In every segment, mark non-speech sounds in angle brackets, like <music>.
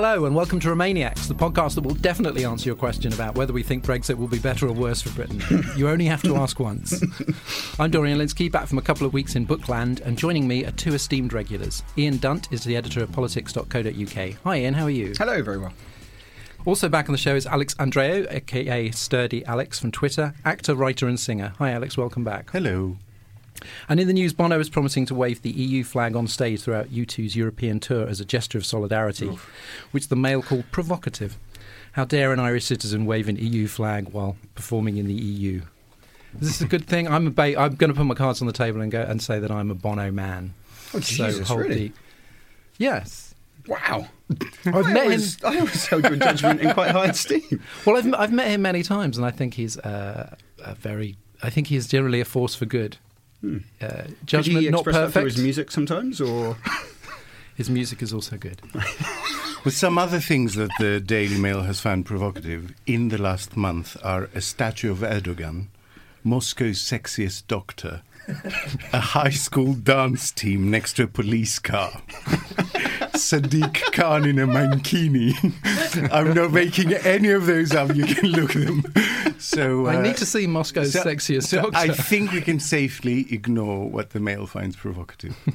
Hello and welcome to Remainiacs, the podcast that will definitely answer your question about whether we think Brexit will be better or worse for Britain. you only have to ask once. <laughs> I'm Dorian Lynskey, back from a couple of weeks in Bookland, and joining me are two esteemed regulars. Ian Dunt is the editor of politics.co.uk. Hi Ian, how are you? Hello, very well. Also back on the show is Alex Andreou, aka Sturdy Alex from Twitter, actor, writer, and singer. Hi Alex, welcome back. Hello. And in the news, Bono is promising to wave the EU flag on stage throughout U2's European tour as a gesture of solidarity, Oof. which the Mail called provocative. How dare an Irish citizen wave an EU flag while performing in the EU? Is this a good thing? I'm a ba- I'm going to put my cards on the table and go and say that I'm a Bono man. Oh, Jesus, really? The- yes. Wow. I've I met always, him. I always held your judgment in quite high esteem. <laughs> Well, I've, I've met him many times, and I think he's uh, a very. I think he's generally a force for good. Hmm. Uh, Did judgment he not express that perfect. through his music sometimes, or <laughs> His music is also good. <laughs> With some other things that the Daily Mail has found provocative in the last month are a statue of Erdogan, Moscow's sexiest doctor, <laughs> a high school dance team next to a police car, Sadiq Khan in a mankini. I'm not making any of those up. You can look them. So <laughs> I uh, need to see Moscow's so- sexiest so doctor. I think we can safely ignore what the Mail finds provocative. <laughs>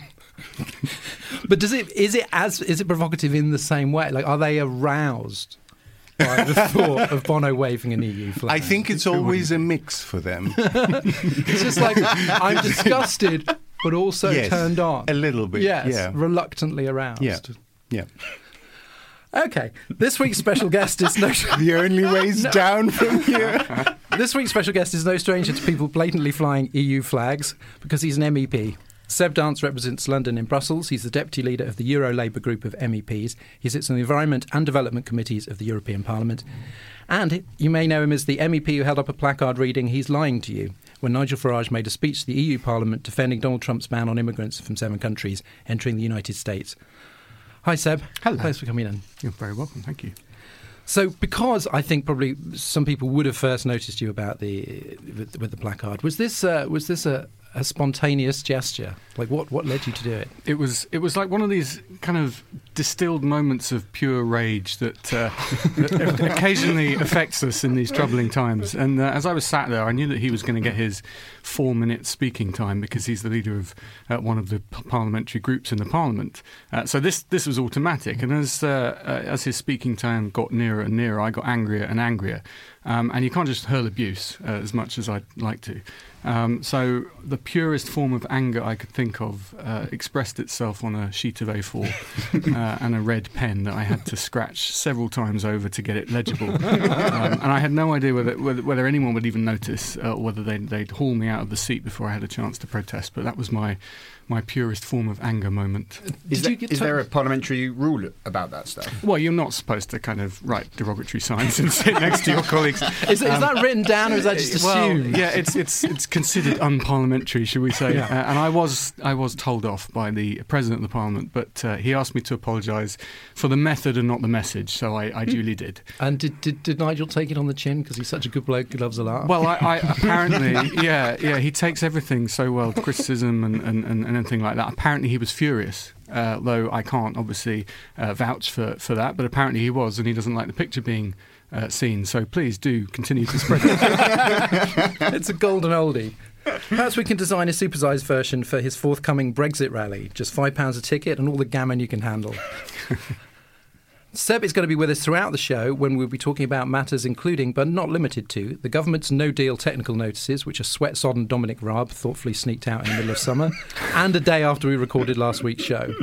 But does it is it as is it provocative in the same way? Like, are they aroused by the <laughs> thought of Bono waving an EU flag? I think it's always a mix for them. it's just like I'm disgusted, but also Yes, turned on. a little bit, Yes, yeah. reluctantly aroused. Yeah. Yeah. Okay, this week's special guest is no. <laughs> The only way's down from <laughs> here. This week's special guest is no stranger to people blatantly flying EU flags because he's an MEP. Seb Dance represents London in Brussels. He's the deputy leader of the Euro Labour group of MEPs. He sits on the Environment and Development Committees of the European Parliament. And you may know him as the MEP who held up a placard reading He's Lying to You when Nigel Farage made a speech to the EU Parliament defending Donald Trump's ban on immigrants from seven countries entering the United States. Hi, Seb. Hello. Thanks for coming in. You're very welcome. Thank you. So, because I think probably some people would have first noticed you about the with, with the placard, was this uh, was this a, a spontaneous gesture? Like, what what led you to do it? It was it was like one of these kind of distilled moments of pure rage that, uh, <laughs> that occasionally affects us in these troubling times. And uh, as I was sat there, I knew that he was going to get his four minute speaking time because he's the leader of uh, one of the parliamentary groups in the parliament. Uh, so this this was automatic. And as uh, uh, as his speaking time got nearer and nearer, I got angrier and angrier. Um, and you can't just hurl abuse as much as I'd like to. Um, so the purest form of anger I could think of uh, expressed itself on a sheet of A4 <laughs> uh, and a red pen that I had to scratch several times over to get it legible. Um, and I had no idea whether, whether, whether anyone would even notice uh, or whether they'd, they'd haul me out of the seat before I had a chance to protest. But that was my, my purest form of anger moment. is, Did there, you get is to- there a parliamentary rule about that stuff? Well, you're not supposed to kind of write derogatory signs and sit next to your colleagues. Is, is that written down or is that just Well, assumed? yeah, it's it's it's considered unparliamentary, should we say? Yeah. Uh, and I was I was told off by the president of the parliament, but uh, he asked me to apologise for the method and not the message, so I, I duly did. And did, did did Nigel take it on the chin because he's such a good bloke who loves a laugh? Well, I, I <laughs> apparently, yeah, yeah, he takes everything so well, criticism and, and, and, and anything like that. Apparently, he was furious. Uh, though I can't obviously uh, vouch for, for that, but apparently he was, and he doesn't like the picture being uh, seen. So please do continue to spread it. <laughs> it's a golden oldie. Perhaps we can design a supersized version for his forthcoming Brexit rally. Just five pounds a ticket and all the gammon you can handle. <laughs> Seb is going to be with us throughout the show when we'll be talking about matters including, but not limited to, the government's no deal technical notices, which a sweat sodden Dominic Raab thoughtfully sneaked out in the middle of summer, <laughs> and a day after we recorded last week's show.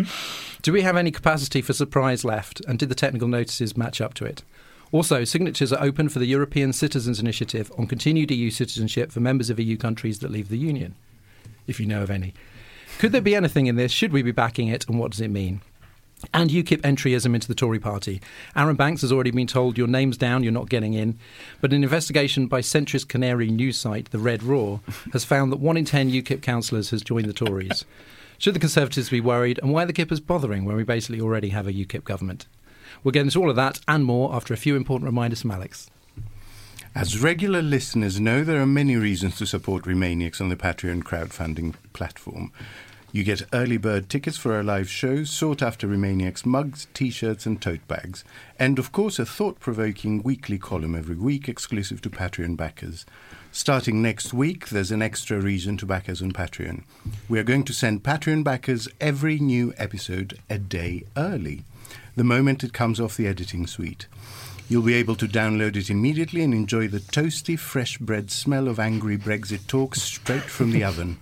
Do we have any capacity for surprise left, and did the technical notices match up to it? Also, signatures are open for the European Citizens Initiative on continued EU citizenship for members of EU countries that leave the Union, if you know of any. Could there be anything in this? Should we be backing it? And what does it mean? And UKIP entryism into the Tory party. Arron Banks has already been told your name's down, you're not getting in. But an investigation by centrist Canary news site, The Red Roar, has found that one in ten UKIP councillors has joined the Tories. Should the Conservatives be worried? And why are the Kippers bothering when we basically already have a UKIP government? We'll get into all of that and more after a few important reminders from Alex. As regular listeners know, there are many reasons to support Remainiacs on the Patreon crowdfunding platform. You get early bird tickets for our live shows, sought after Remainiacs mugs, t shirts, and tote bags. And of course, a thought provoking weekly column every week exclusive to Patreon backers. Starting next week, there's an extra reason to back us on Patreon. We are going to send Patreon backers every new episode a day early, the moment it comes off the editing suite. You'll be able to download it immediately and enjoy the toasty, fresh bread smell of angry Brexit talks straight from the oven.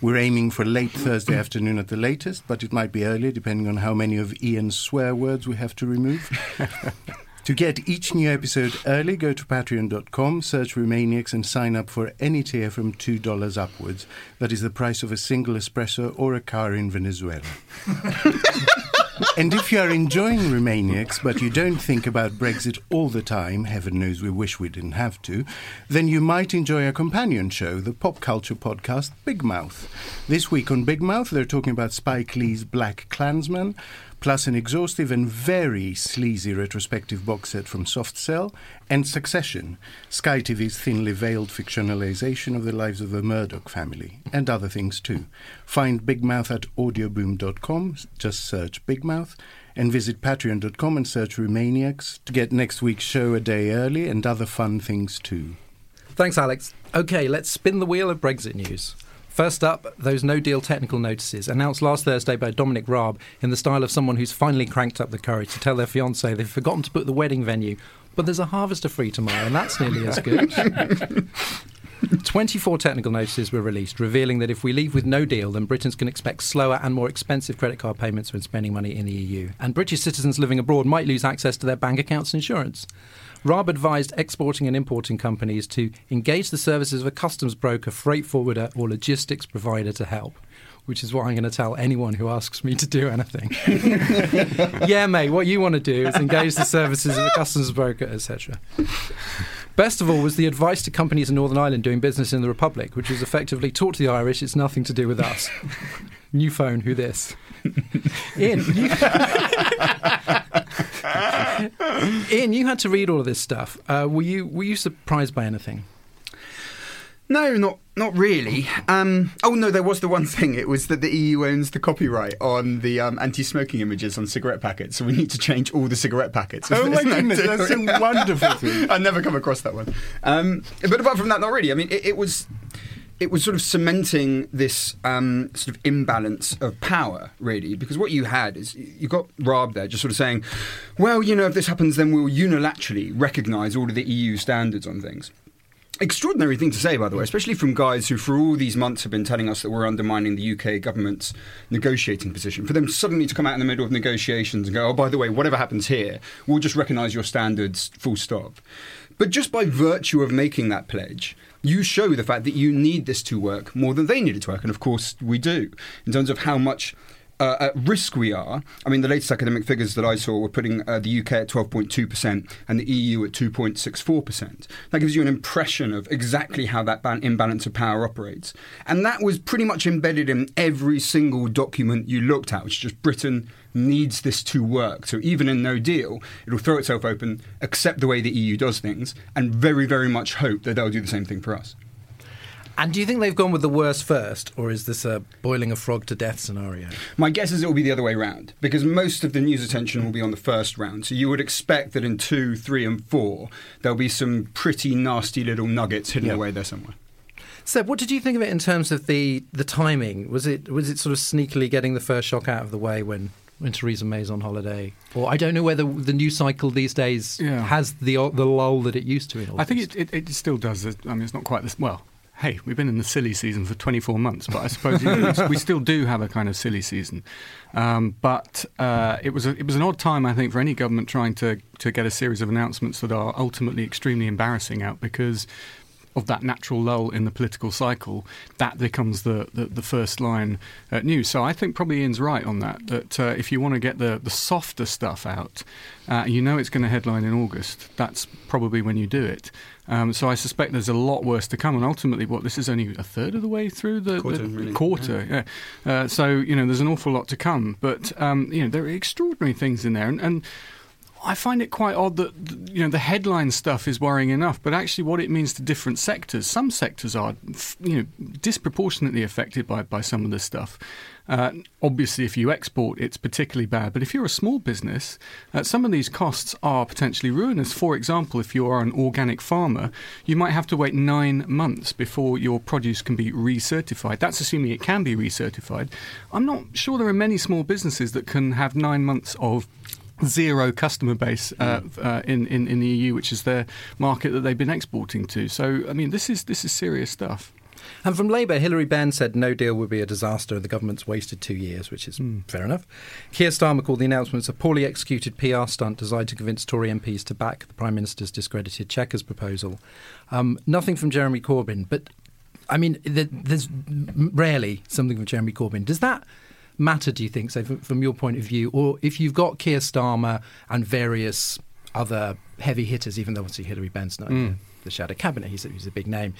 We're aiming for late Thursday afternoon at the latest, but it might be earlier depending on how many of Ian's swear words we have to remove. <laughs> to get each new episode early, go to patreon.com, search Remainiacs, and sign up for any tier from $2 upwards. That is the price of a single espresso or a car in Venezuela. <laughs> and if you are enjoying Remainiacs, but you don't think about Brexit all the time, heaven knows we wish we didn't have to, then you might enjoy a companion show, the pop culture podcast Big Mouth. This week on Big Mouth, they're talking about Spike Lee's BlacKkKlansman, plus an exhaustive and very sleazy retrospective box set from Soft Cell, and Succession, Sky TV's thinly veiled fictionalization of the lives of the Murdoch family, and other things too. Find Big Mouth at audioboom.com, just search Big Mouth, and visit patreon.com and search Remainiacs to get next week's show a day early and other fun things too. Thanks, Alex. Okay, let's spin the wheel of Brexit news. First up, those no deal technical notices announced last Thursday by Dominic Raab in the style of someone who's finally cranked up the courage to tell their fiance they've forgotten to put the wedding venue, but there's a harvester free tomorrow, and that's nearly as good. <laughs> 24 technical notices were released, revealing that if we leave with no deal, then Britons can expect slower and more expensive credit card payments when spending money in the EU. And British citizens living abroad might lose access to their bank accounts and insurance. Raab advised exporting and importing companies to engage the services of a customs broker, freight forwarder, or logistics provider to help. Which is what I'm going to tell anyone who asks me to do anything. <laughs> yeah, mate, what you want to do is engage the services of a customs broker, etc. Best of all was the advice to companies in Northern Ireland doing business in the Republic, which was effectively taught to the Irish it's nothing to do with us. <laughs> New phone, who this? Ian, you, <laughs> <laughs> Ian, you had to read all of this stuff. Uh, were you were you surprised by anything? No, not not really. Um, oh no, there was the one <laughs> thing. It was that the EU owns the copyright on the um, anti-smoking images on cigarette packets, so we need to change all the cigarette packets. Oh <laughs> my goodness, <laughs> that's a wonderful thing. I never come across that one. Um, but apart from that, not really. I mean, it, it was it was sort of cementing this um, sort of imbalance of power, really, because what you had is you got Raab there just sort of saying, well, you know, if this happens, then we'll unilaterally recognise all of the EU standards on things. Extraordinary thing to say, by the way, especially from guys who, for all these months, have been telling us that we're undermining the UK government's negotiating position. For them suddenly to come out in the middle of negotiations and go, oh, by the way, whatever happens here, we'll just recognise your standards, full stop. But just by virtue of making that pledge, you show the fact that you need this to work more than they need it to work. And of course, we do, in terms of how much uh, at risk we are. I mean, the latest academic figures that I saw were putting uh, the UK at 12.2% and the EU at 2.64%. That gives you an impression of exactly how that ban- imbalance of power operates. And that was pretty much embedded in every single document you looked at, which is just Britain needs this to work. So even in no deal, it'll throw itself open, accept the way the EU does things, and very, very much hope that they'll do the same thing for us. And do you think they've gone with the worst first, or is this a boiling a frog to death scenario? My guess is it will be the other way round because most of the news attention will be on the first round. So you would expect that in two, three, and four, there'll be some pretty nasty little nuggets hidden Yeah. away there somewhere. Seb, what did you think of it in terms of the, the timing? Was it was it sort of sneakily getting the first shock out of the way when, when Theresa May's on holiday? Or I don't know whether the news cycle these days Yeah. has the the lull that it used to. In all I think it, it, it still does. I mean, it's not quite this. Well, hey, we've been in the silly season for 24 months, but I suppose you know, we still do have a kind of silly season. Um, but uh, it was a, it was an odd time, I think, for any government trying to to get a series of announcements that are ultimately extremely embarrassing out because of that natural lull in the political cycle, that becomes the, the, the first line uh, news. So I think probably Ian's right on that, that uh, if you want to get the, the softer stuff out, uh, you know it's going to headline in August, that's probably when you do it. Um, so I suspect there's a lot worse to come. And ultimately, what this is only a third of the way through the Quarter, the really. quarter. Yeah. Uh, so you know, there's an awful lot to come. But um, you know, there are extraordinary things in there, and, and I find it quite odd that you know the headline stuff is worrying enough, but actually what it means to different sectors. Some sectors are you know disproportionately affected by by some of this stuff. Uh, obviously, if you export, it's particularly bad. But if you're a small business, uh, some of these costs are potentially ruinous. For example, if you are an organic farmer, you might have to wait nine months before your produce can be recertified. That's assuming it can be recertified. I'm not sure there are many small businesses that can have nine months of zero customer base uh, uh, in, in in the EU, which is their market that they've been exporting to. So, I mean, this is this is serious stuff. And from Labour, Hilary Benn said no deal would be a disaster and the government's wasted two years, which is fair enough. Keir Starmer called the announcements a poorly executed PR stunt designed to convince Tory MPs to back the Prime Minister's discredited Chequers proposal. Um, nothing from Jeremy Corbyn, but I mean, th- there's rarely something from Jeremy Corbyn. Does that matter, do you think, so from, from your point of view? Or if you've got Keir Starmer and various other heavy hitters, even though obviously Hilary Benn's not in the, shadow cabinet, he's a, he's a big name.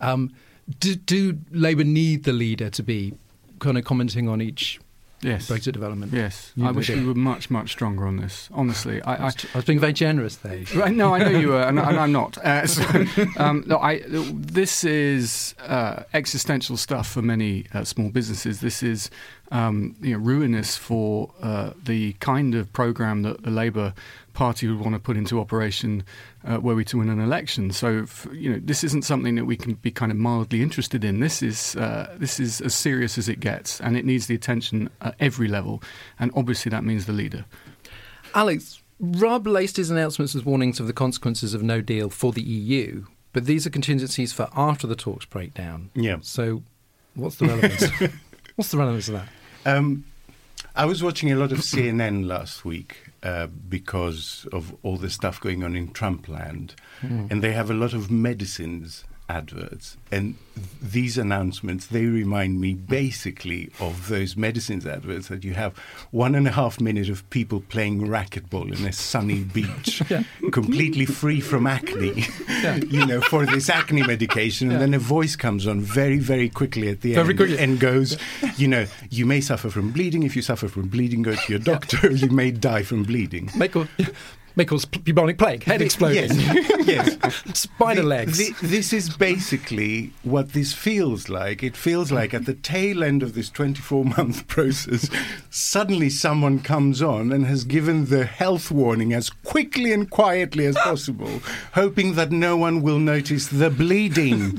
Um, do, do Labour need the leader to be kind of commenting on each Yes. Brexit development? Yes, You I wish we were much, much stronger on this. Honestly, I, I I, I was being very generous there. Right, no, I know you were, and, and I'm not. <laughs> Uh, so, um, no, I, this is uh, existential stuff for many uh, small businesses. This is um, you know, ruinous for uh, the kind of program that the Labour Party would want to put into operation uh, were we to win an election. So, f- you know, this isn't something that we can be kind of mildly interested in. This is uh, this is as serious as it gets, and it needs the attention at every level. And obviously, that means the leader. Alex, Raab laced his announcements as warnings of the consequences of no deal for the EU, but these are contingencies for after the talks break down. Yeah. So, what's the relevance? <laughs> what's the relevance of that? Um, I was watching a lot of CNN last week uh, because of all the stuff going on in trump Trumpland, and they have a lot of medicines adverts. And th- these announcements they remind me basically of those medicines adverts that you have one and a half minute of people playing racquetball in a sunny <laughs> beach, completely free from acne, <laughs> you know, for this acne medication, and then a voice comes on very, very quickly at the Very end quickly. and goes, you know, you may suffer from bleeding. If you suffer from bleeding, go to your doctor. <laughs> you may die from bleeding. Michael, Michael's bubonic plague, head exploding, Yes, <laughs> yes. <laughs> spider The- legs. the- this is basically what this feels like. It feels like at the tail end of this 24 month <laughs> process, suddenly someone comes on and has given the health warning as quickly and quietly as possible, hoping that no one will notice the bleeding.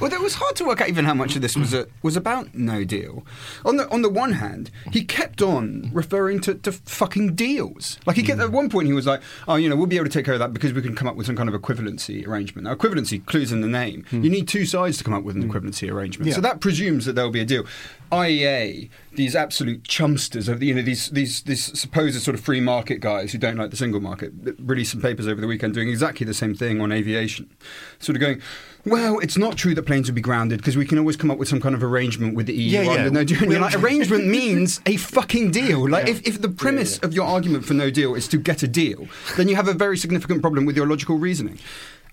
Well, it was hard to work out even how much of this was a, was about no deal. On the on the one hand, he kept on referring to, to fucking deals. Like he kept at one point he was like, "Oh, you know, we'll be able to take care of that because we can come up with some kind of equivalency arrangement." Now, equivalency clues in the name. You need two sides to come up with an equivalency arrangement. So that presumes that there will be a deal. IEA, these absolute chumsters of the, you know these these these supposed sort of free market guys who don't like the single market, released some papers over the weekend doing exactly the same thing on aviation, sort of going. Well, it's not true that planes will be grounded because we can always come up with some kind of arrangement with the EU. Yeah, yeah. no deal. We'll- like, arrangement <laughs> means a fucking deal. Like, if, if the premise of your argument for no deal is to get a deal, then you have a very significant problem with your logical reasoning.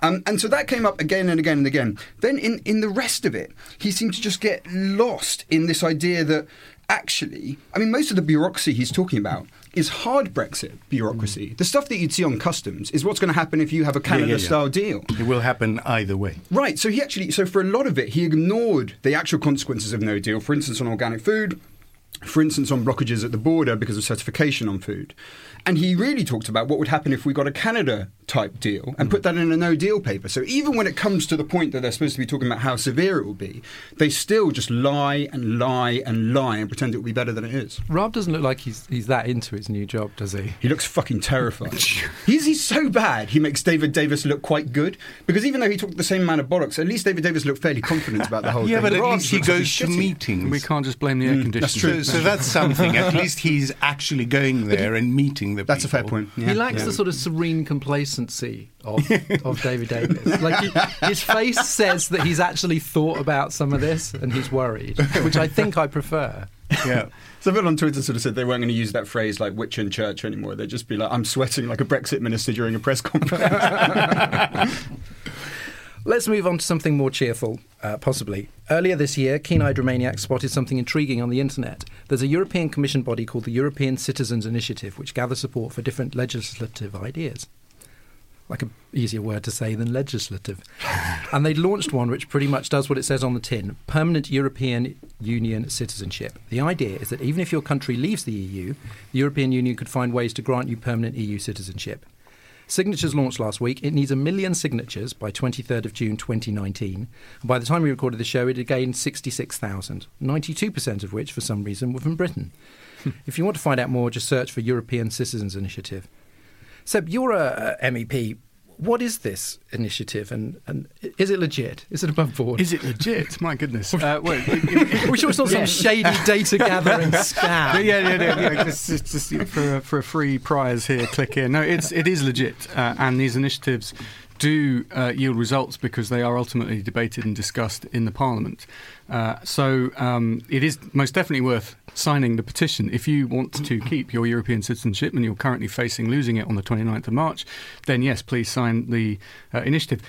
Um, and so that came up again and again and again. Then in, in the rest of it, he seemed to just get lost in this idea that actually, I mean, most of the bureaucracy he's talking about is hard Brexit bureaucracy. The stuff that you'd see on customs is what's going to happen if you have a yeah, yeah. Canada style deal. It will happen either way. Right. So he actually, so for a lot of it, he ignored the actual consequences of no deal. For instance, on organic food, for instance, on blockages at the border because of certification on food. And he really talked about what would happen if we got a Canada type deal and put that in a no deal paper. So even when it comes to the point that they're supposed to be talking about how severe it will be, they still just lie and lie and lie and pretend it will be better than it is. Raab doesn't look like he's he's that into his new job, does he? He looks fucking terrified. <laughs> he's, he's so bad, he makes David Davis look quite good. Because even though he talked the same amount of bollocks, at least David Davis looked fairly confident about the whole <laughs> Yeah, thing. Yeah, but at Raab least he goes to shitty. meetings. We can't just blame the air conditioning. that's true. So, so that's something. At least he's actually going there and meeting the That's a fair point. Yeah, he lacks yeah. the sort of serene complacency of, <laughs> of David Davis. Like he, his face says that he's actually thought about some of this and he's worried, which I think I prefer. <laughs> Yeah. Some people on Twitter sort of said they weren't going to use that phrase like witch in church anymore. They'd just be like, I'm sweating like a Brexit minister during a press conference. <laughs> Let's move on to something more cheerful, uh, possibly. Earlier this year, keen eyed Remainiacs spotted something intriguing on the internet. There's a European Commission body called the European Citizens Initiative, which gathers support for different legislative ideas. Like an easier word to say than legislative. <laughs> and they launched one which pretty much does what it says on the tin permanent European Union citizenship. The idea is that even if your country leaves the EU, the European Union could find ways to grant you permanent EU citizenship. Signatures launched last week. It needs a million signatures by 23rd of June 2019. And by the time we recorded the show, it had gained 66,000, 92% of which, for some reason, were from Britain. Hmm. if you want to find out more, just search for European Citizens Initiative. Seb, you're a, a MEP. What is this initiative, and, and is it legit? Is it above board? Is it legit? My goodness. Uh, well, Are we sure it's not some <laughs> shady data gathering <laughs> scam? yeah, yeah, yeah, yeah. Just, just, just for a, for a free prize here, click here. No, it's it is legit, uh, and these initiatives do uh, yield results because they are ultimately debated and discussed in the Parliament. Uh, so um, it is most definitely worth signing the petition. If you want to keep your European citizenship and you're currently facing losing it on the 29th of March, then yes, please sign the uh, initiative.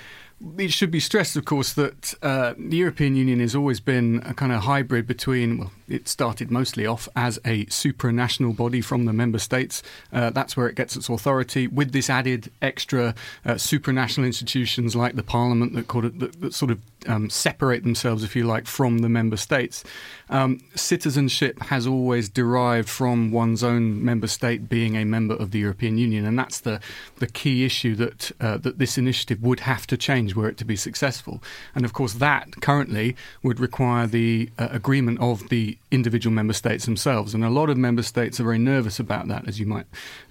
It should be stressed, of course, that uh, the European Union has always been a kind of hybrid between, well, it started mostly off as a supranational body from the member states. Uh, that's where it gets its authority, with this added extra uh, supranational institutions like the Parliament that, it, that, that sort of um, separate themselves, if you like, from the member states. Um, citizenship has always derived from one's own member state being a member of the European Union, and that's the, the key issue that, uh, that this initiative would have to change were it to be successful. And of course, that currently would require the uh, agreement of the individual member states themselves. And a lot of member states are very nervous about that, as you might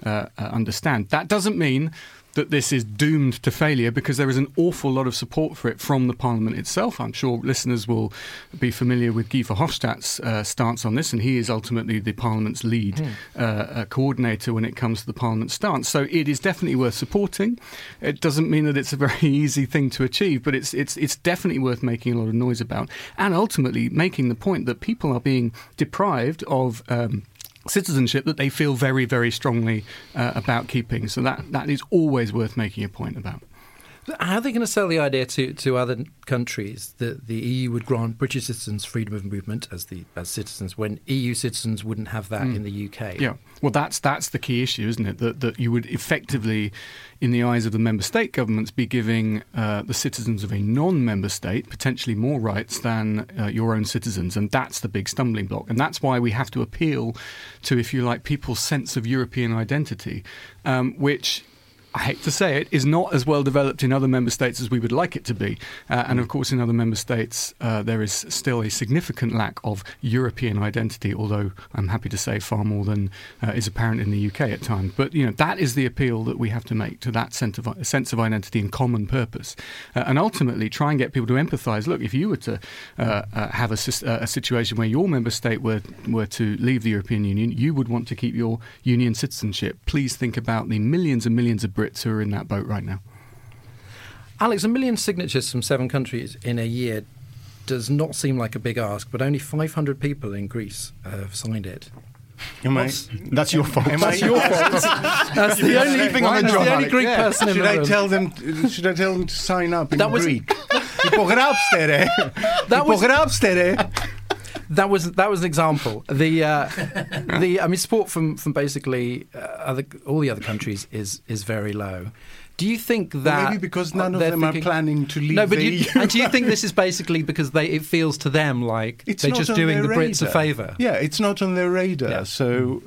uh, uh, understand. That doesn't mean that this is doomed to failure because there is an awful lot of support for it from the Parliament itself. I'm sure listeners will be familiar with Guy Verhofstadt's uh, stance on this, and he is ultimately the Parliament's lead uh, uh, coordinator when it comes to the Parliament's stance. So it is definitely worth supporting. It doesn't mean that it's a very <laughs> easy thing to achieve, but it's it's it's definitely worth making a lot of noise about, and ultimately making the point that people are being deprived of. Um, citizenship that they feel very, very strongly uh, about keeping. So that, that is always worth making a point about. How are they going to sell the idea to, to other countries that the EU would grant British citizens freedom of movement as the as citizens when EU citizens wouldn't have that in the UK? Yeah, well, that's that's the key issue, isn't it? That that you would effectively, in the eyes of the member state governments, be giving uh, the citizens of a non-member state potentially more rights than uh, your own citizens, and that's the big stumbling block. And that's why we have to appeal to, if you like, people's sense of European identity, um, which. I hate to say it, is not as well developed in other member states as we would like it to be. Uh, and of course, in other member states, uh, there is still a significant lack of European identity, although I'm happy to say far more than uh, is apparent in the UK at times. But, you know, that is the appeal that we have to make to that sense of, sense of identity and common purpose. Uh, and ultimately, try and get people to empathise. Look, if you were to uh, uh, have a, a situation where your member state were, were to leave the European Union, you would want to keep your union citizenship. Please think about the millions and millions of Brits who are in that boat right now. Alex, a million signatures from seven countries in a year does not seem like a big ask, but only 500 people in Greece have signed it. Am I, What's- That's your fault. am I, That's your <laughs> fault. That's the <laughs> only, sleeping on the that's job, the only Alex. Greek Yeah. person in should the I room. tell them? Should I tell them to sign up in <laughs> That was- Greek? Υπογράψτε ρε. That was- Υπογράψτε ρε. That was that was an example. The uh, <laughs> the I mean, support from from basically uh, other all the other countries is is very low. Do you think that maybe because none of them thinking- are planning to leave No, but the you, EU. and do you think this is basically because they it feels to them like It's they're just doing the Brits a favour? Yeah, it's not on their radar. Yeah. So,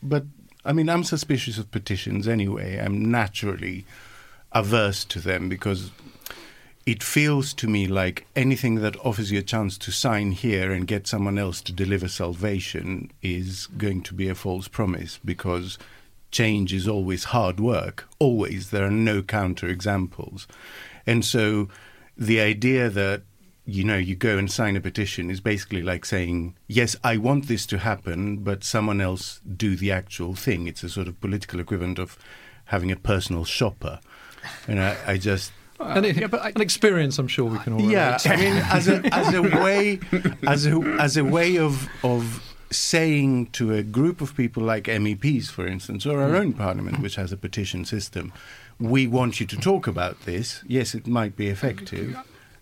but I mean, I'm suspicious of petitions anyway. I'm naturally averse to them because it feels to me like anything that offers you a chance to sign here and get someone else to deliver salvation is going to be a false promise because change is always hard work. Always. There are no counter examples. And so the idea that you know, you go and sign a petition is basically like saying, yes, I want this to happen, but someone else do the actual thing. It's a sort of political equivalent of having a personal shopper. And I, I just, An, an experience, I'm sure we can all yeah, relate. I mean, <laughs> as a as a way as a as a way of of saying to a group of people like MEPs, for instance, or our hmm. own parliament, which has a petition system, we want you to talk about this. Yes, it might be effective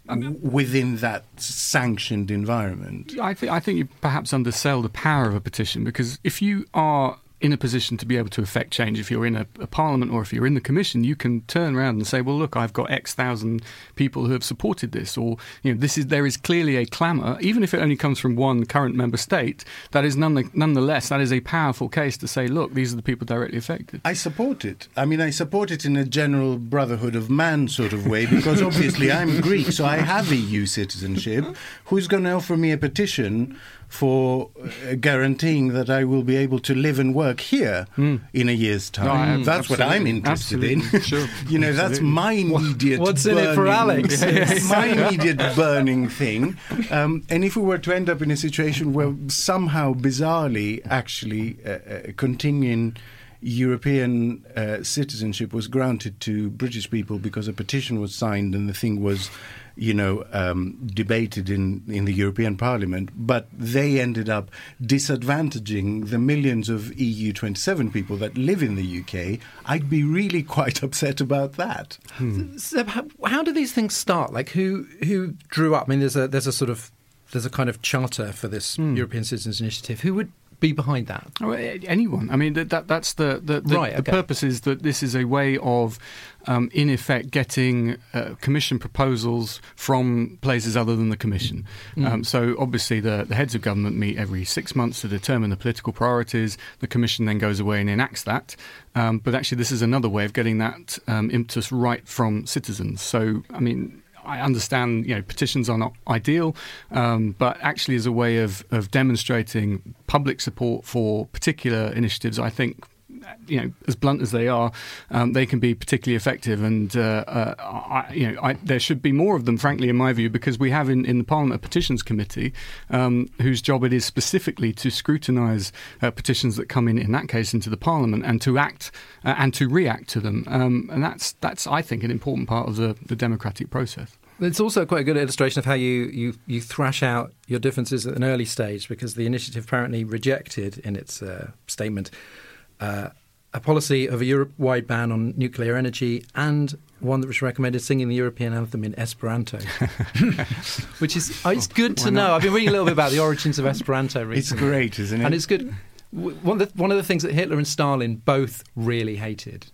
w- within that sanctioned environment. I think I think you perhaps undersell the power of a petition because if you are in a position to be able to affect change, if you're in a, a parliament or if you're in the commission, you can turn around and say, "Well, look, I've got X thousand people who have supported this," or you know, this is there is clearly a clamour, even if it only comes from one current member state. That is none, nonetheless that is a powerful case to say, "Look, these are the people directly affected." I support it. I mean, I support it in a general brotherhood of man sort of way because obviously I'm Greek, so I have EU citizenship. Who's going to offer me a petition for uh, guaranteeing that I will be able to live and work here in a year's time? No, that's what I'm interested Absolutely. in. <laughs> Sure. you know, that's my immediate. what's in it for burning- Alex? <laughs> My immediate burning thing. Um, and if we were to end up in a situation where somehow, bizarrely, actually uh, uh, continuing European uh, citizenship was granted to British people because a petition was signed and the thing was, you know, um, debated in, in the European Parliament, but they ended up disadvantaging the millions of EU 27 people that live in the UK, I'd be really <laughs> quite upset about that. Seb, how, how do these things start? Like, who who drew up? I mean, there's a there's a sort of there's a kind of charter for this Hmm. European Citizens Initiative. Who would be behind that? Oh, Anyone. I mean, that, that that's the the, the, Right, the okay. purpose is that this is a way of, um, in effect, getting uh, commission proposals from places other than the commission. Mm. Um, so obviously, the, the heads of government meet every six months to determine the political priorities. The commission then goes away and enacts that. Um, but actually, this is another way of getting that um, impetus right from citizens. So, I mean. I understand, you know, petitions are not ideal, um, but actually, as a way of, of demonstrating public support for particular initiatives, I think, you know, as blunt as they are, um, they can be particularly effective. And uh, uh, I, you know, I, there should be more of them, frankly, in my view, because we have in, in the Parliament a petitions committee um, whose job it is specifically to scrutinise uh, petitions that come in, in that case, into the Parliament and to act uh, and to react to them. Um, and that's that's, I think, an important part of the, the democratic process. It's also quite a good illustration of how you, you, you thrash out your differences at an early stage because the initiative apparently rejected in its uh, statement uh, a policy of a Europe wide ban on nuclear energy and one that was recommended singing the European anthem in Esperanto, <laughs> which is oh, it's good to know. I've been reading a little bit about the origins of Esperanto recently. It's great, isn't it? And it's good. One of, the, one of the things that Hitler and Stalin both really hated.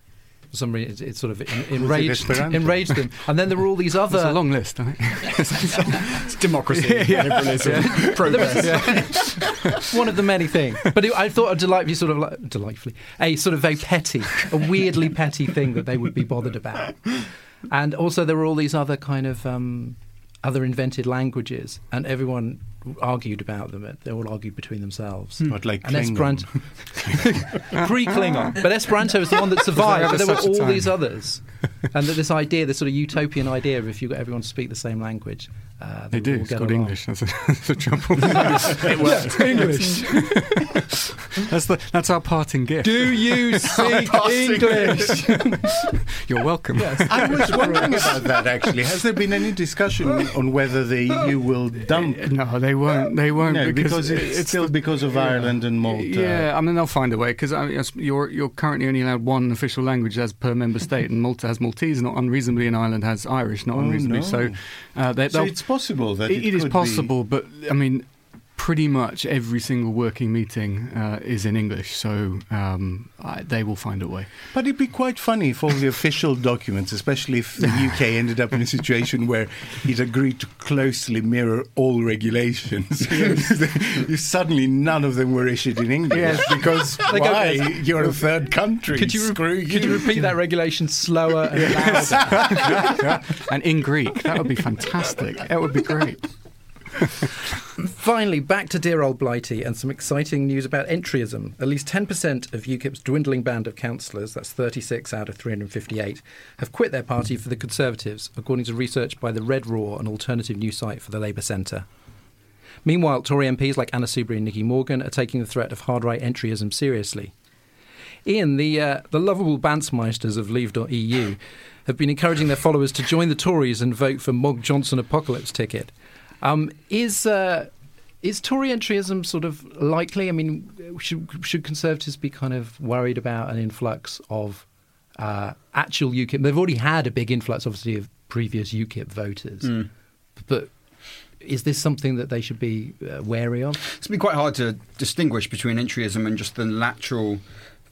For some reason, it, it sort of en- <laughs> enraged, enraged them. And then there were all these other. It's a long list, I think. <laughs> It's democracy, <laughs> liberalism, progress. one of the many things. But it, I thought a delightfully sort of like, delightfully a sort of very petty, a weirdly petty thing that they would be bothered about. And also there were all these other kind of um, other invented languages, and everyone argued about them. They all argued between themselves. Hmm. Not like And Klingon. Esperanto, <laughs> pre-Klingon, <laughs> but Esperanto is the one that survived. But there were all time? these others, and that this idea, this sort of utopian idea of if you got everyone to speak the same language, uh, They would do. all It's get called along. English. That's, a, that's the <laughs> trouble. <laughs> it works. English. <laughs> that's the that's our parting gift. Do you speak English? You're welcome. I was wondering about that actually. Has there been any discussion on whether the EU will dump? No, they won't. They won't No, because, because it's, still because of Ireland and Malta. Yeah, I mean they'll find a way because I mean, you're you're currently only allowed one official language as per member state, and Malta has Maltese, not unreasonably, and Ireland has Irish, not Oh, unreasonably. no. So, uh, they, So they'll- it's possible that it, it is could be- possible, but I mean. Pretty much every single working meeting uh, is in English, so um, I, they will find a way. But it'd be quite funny if all the official documents, especially if the UK <laughs> ended up in a situation where it agreed to closely mirror all regulations, <laughs> if <laughs> suddenly none of them were issued in English. Yes. Because They go- why? You're a third country. Could you, re- you. could you repeat that regulation slower and louder? and in Greek, that would be fantastic. That would be great. <laughs> Finally, back to dear old Blighty and some exciting news about entryism. At least 10% of UKIP's dwindling band of councillors, that's 36 out of 358, have quit their party for the Conservatives, according to research by the Red Roar, an alternative news site for the Labour Centre. Meanwhile, Tory MPs like Anna Soubry and Nicky Morgan are taking the threat of hard right entryism seriously. Ian, the, uh, the lovable Bantsmeisters of Leave.eu have been encouraging their followers to join the Tories and vote for Mogg Johnson Apocalypse ticket. Um, is uh, is Tory entryism sort of likely? I mean, should should Conservatives be kind of worried about an influx of uh, actual UKIP? They've already had a big influx, obviously, of previous UKIP voters, but is this something that they should be uh, wary of? It's been quite hard to distinguish between entryism and just the natural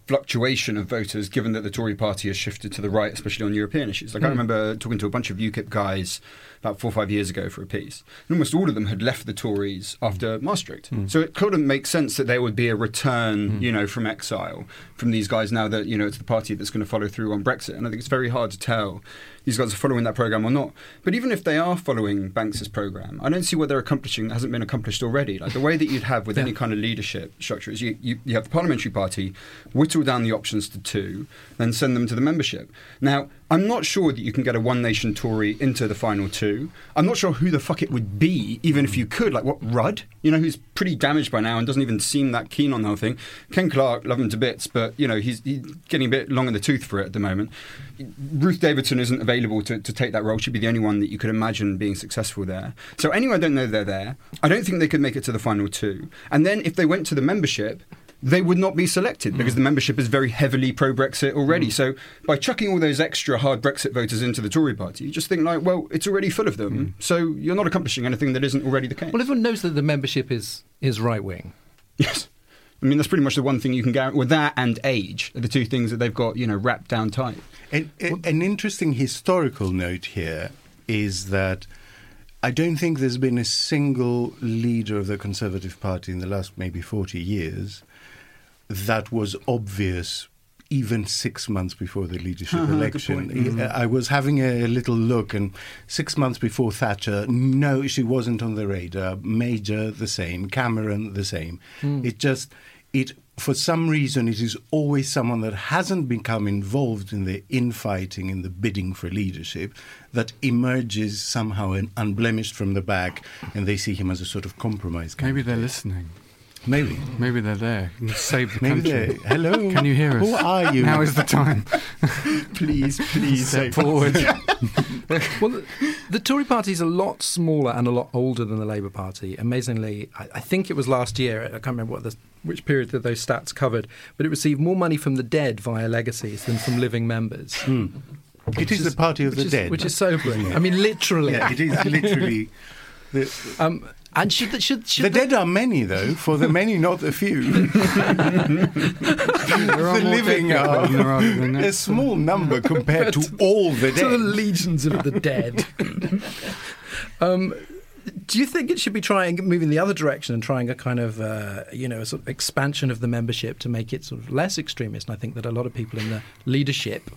fluctuation of voters, given that the Tory party has shifted to the right, especially on European issues. Like I remember talking to a bunch of UKIP guys about four or five years ago for a piece, and almost all of them had left the Tories after Maastricht. Hmm. So it couldn't make sense that there would be a return, hmm. you know, from exile from these guys now that you know it's the party that's going to follow through on Brexit. And I think it's very hard to tell these guys are following that program or not. But even if they are following Banks's program, I don't see what they're accomplishing that hasn't been accomplished already. Like the way that you'd have with any kind of leadership structure is you, you, you have the parliamentary party, whittle down the options to two, then send them to the membership. Now, I'm not sure that you can get a one nation Tory into the final two. I'm not sure who the fuck it would be, even if you could. Like, what, Rudd? You know, who's pretty damaged by now and doesn't even seem that keen on the whole thing. Ken Clarke, love him to bits, but, you know, he's, he's getting a bit long in the tooth for it at the moment. Ruth Davidson isn't available to, to take that role. She'd be the only one that you could imagine being successful there. So, anyway, I don't know they're there. I don't think they could make it to the final two. And then if they went to the membership, they would not be selected because the mm. membership is very heavily pro Brexit already. Mm. So by chucking all those extra hard Brexit voters into the Tory party, you just think like, well, it's already full of them. Mm. So you're not accomplishing anything that isn't already the case. Well, everyone knows that the membership is is right wing. <laughs> yes. I mean, that's pretty much the one thing you can guarantee. Well, that and age are the two things that they've got, you know, wrapped down tight. An, an interesting historical note here is that I don't think there's been a single leader of the Conservative Party in the last maybe 40 years that was obvious even six months before the leadership Uh-huh, election. point. I was having a little look, and six months before Thatcher, no, she wasn't on the radar. Major, the same. Cameron, the same. It just, it for some reason, it is always someone that hasn't become involved in the infighting, in the bidding for leadership, that emerges somehow unblemished from the back, and they see him as a sort of compromise. Maybe candidate. they're listening. Maybe. Maybe they're there. Save the Maybe country. Hello. Can you hear us? Who are you? Now is the time. <laughs> Please, please. Step forward. <laughs> Well, the, the Tory party is a lot smaller and a lot older than the Labour Party. Amazingly, I, I think it was last year. I can't remember what the, which period that those stats covered, but it received more money from the dead via legacies than from living members. It is the party of the is, dead. which is sobering. I mean, literally. Yeah, it is literally. <laughs> The, Um, and should should should the dead are many, though. For the many, not the few. <laughs> Are the living dead people are than there a small number compared to <laughs> all the dead. to the legions of the dead. <laughs> um, do you think it should be trying moving the other direction and trying a kind of uh, you know a sort of expansion of the membership to make it sort of less extremist? And I think that a lot of people in the leadership.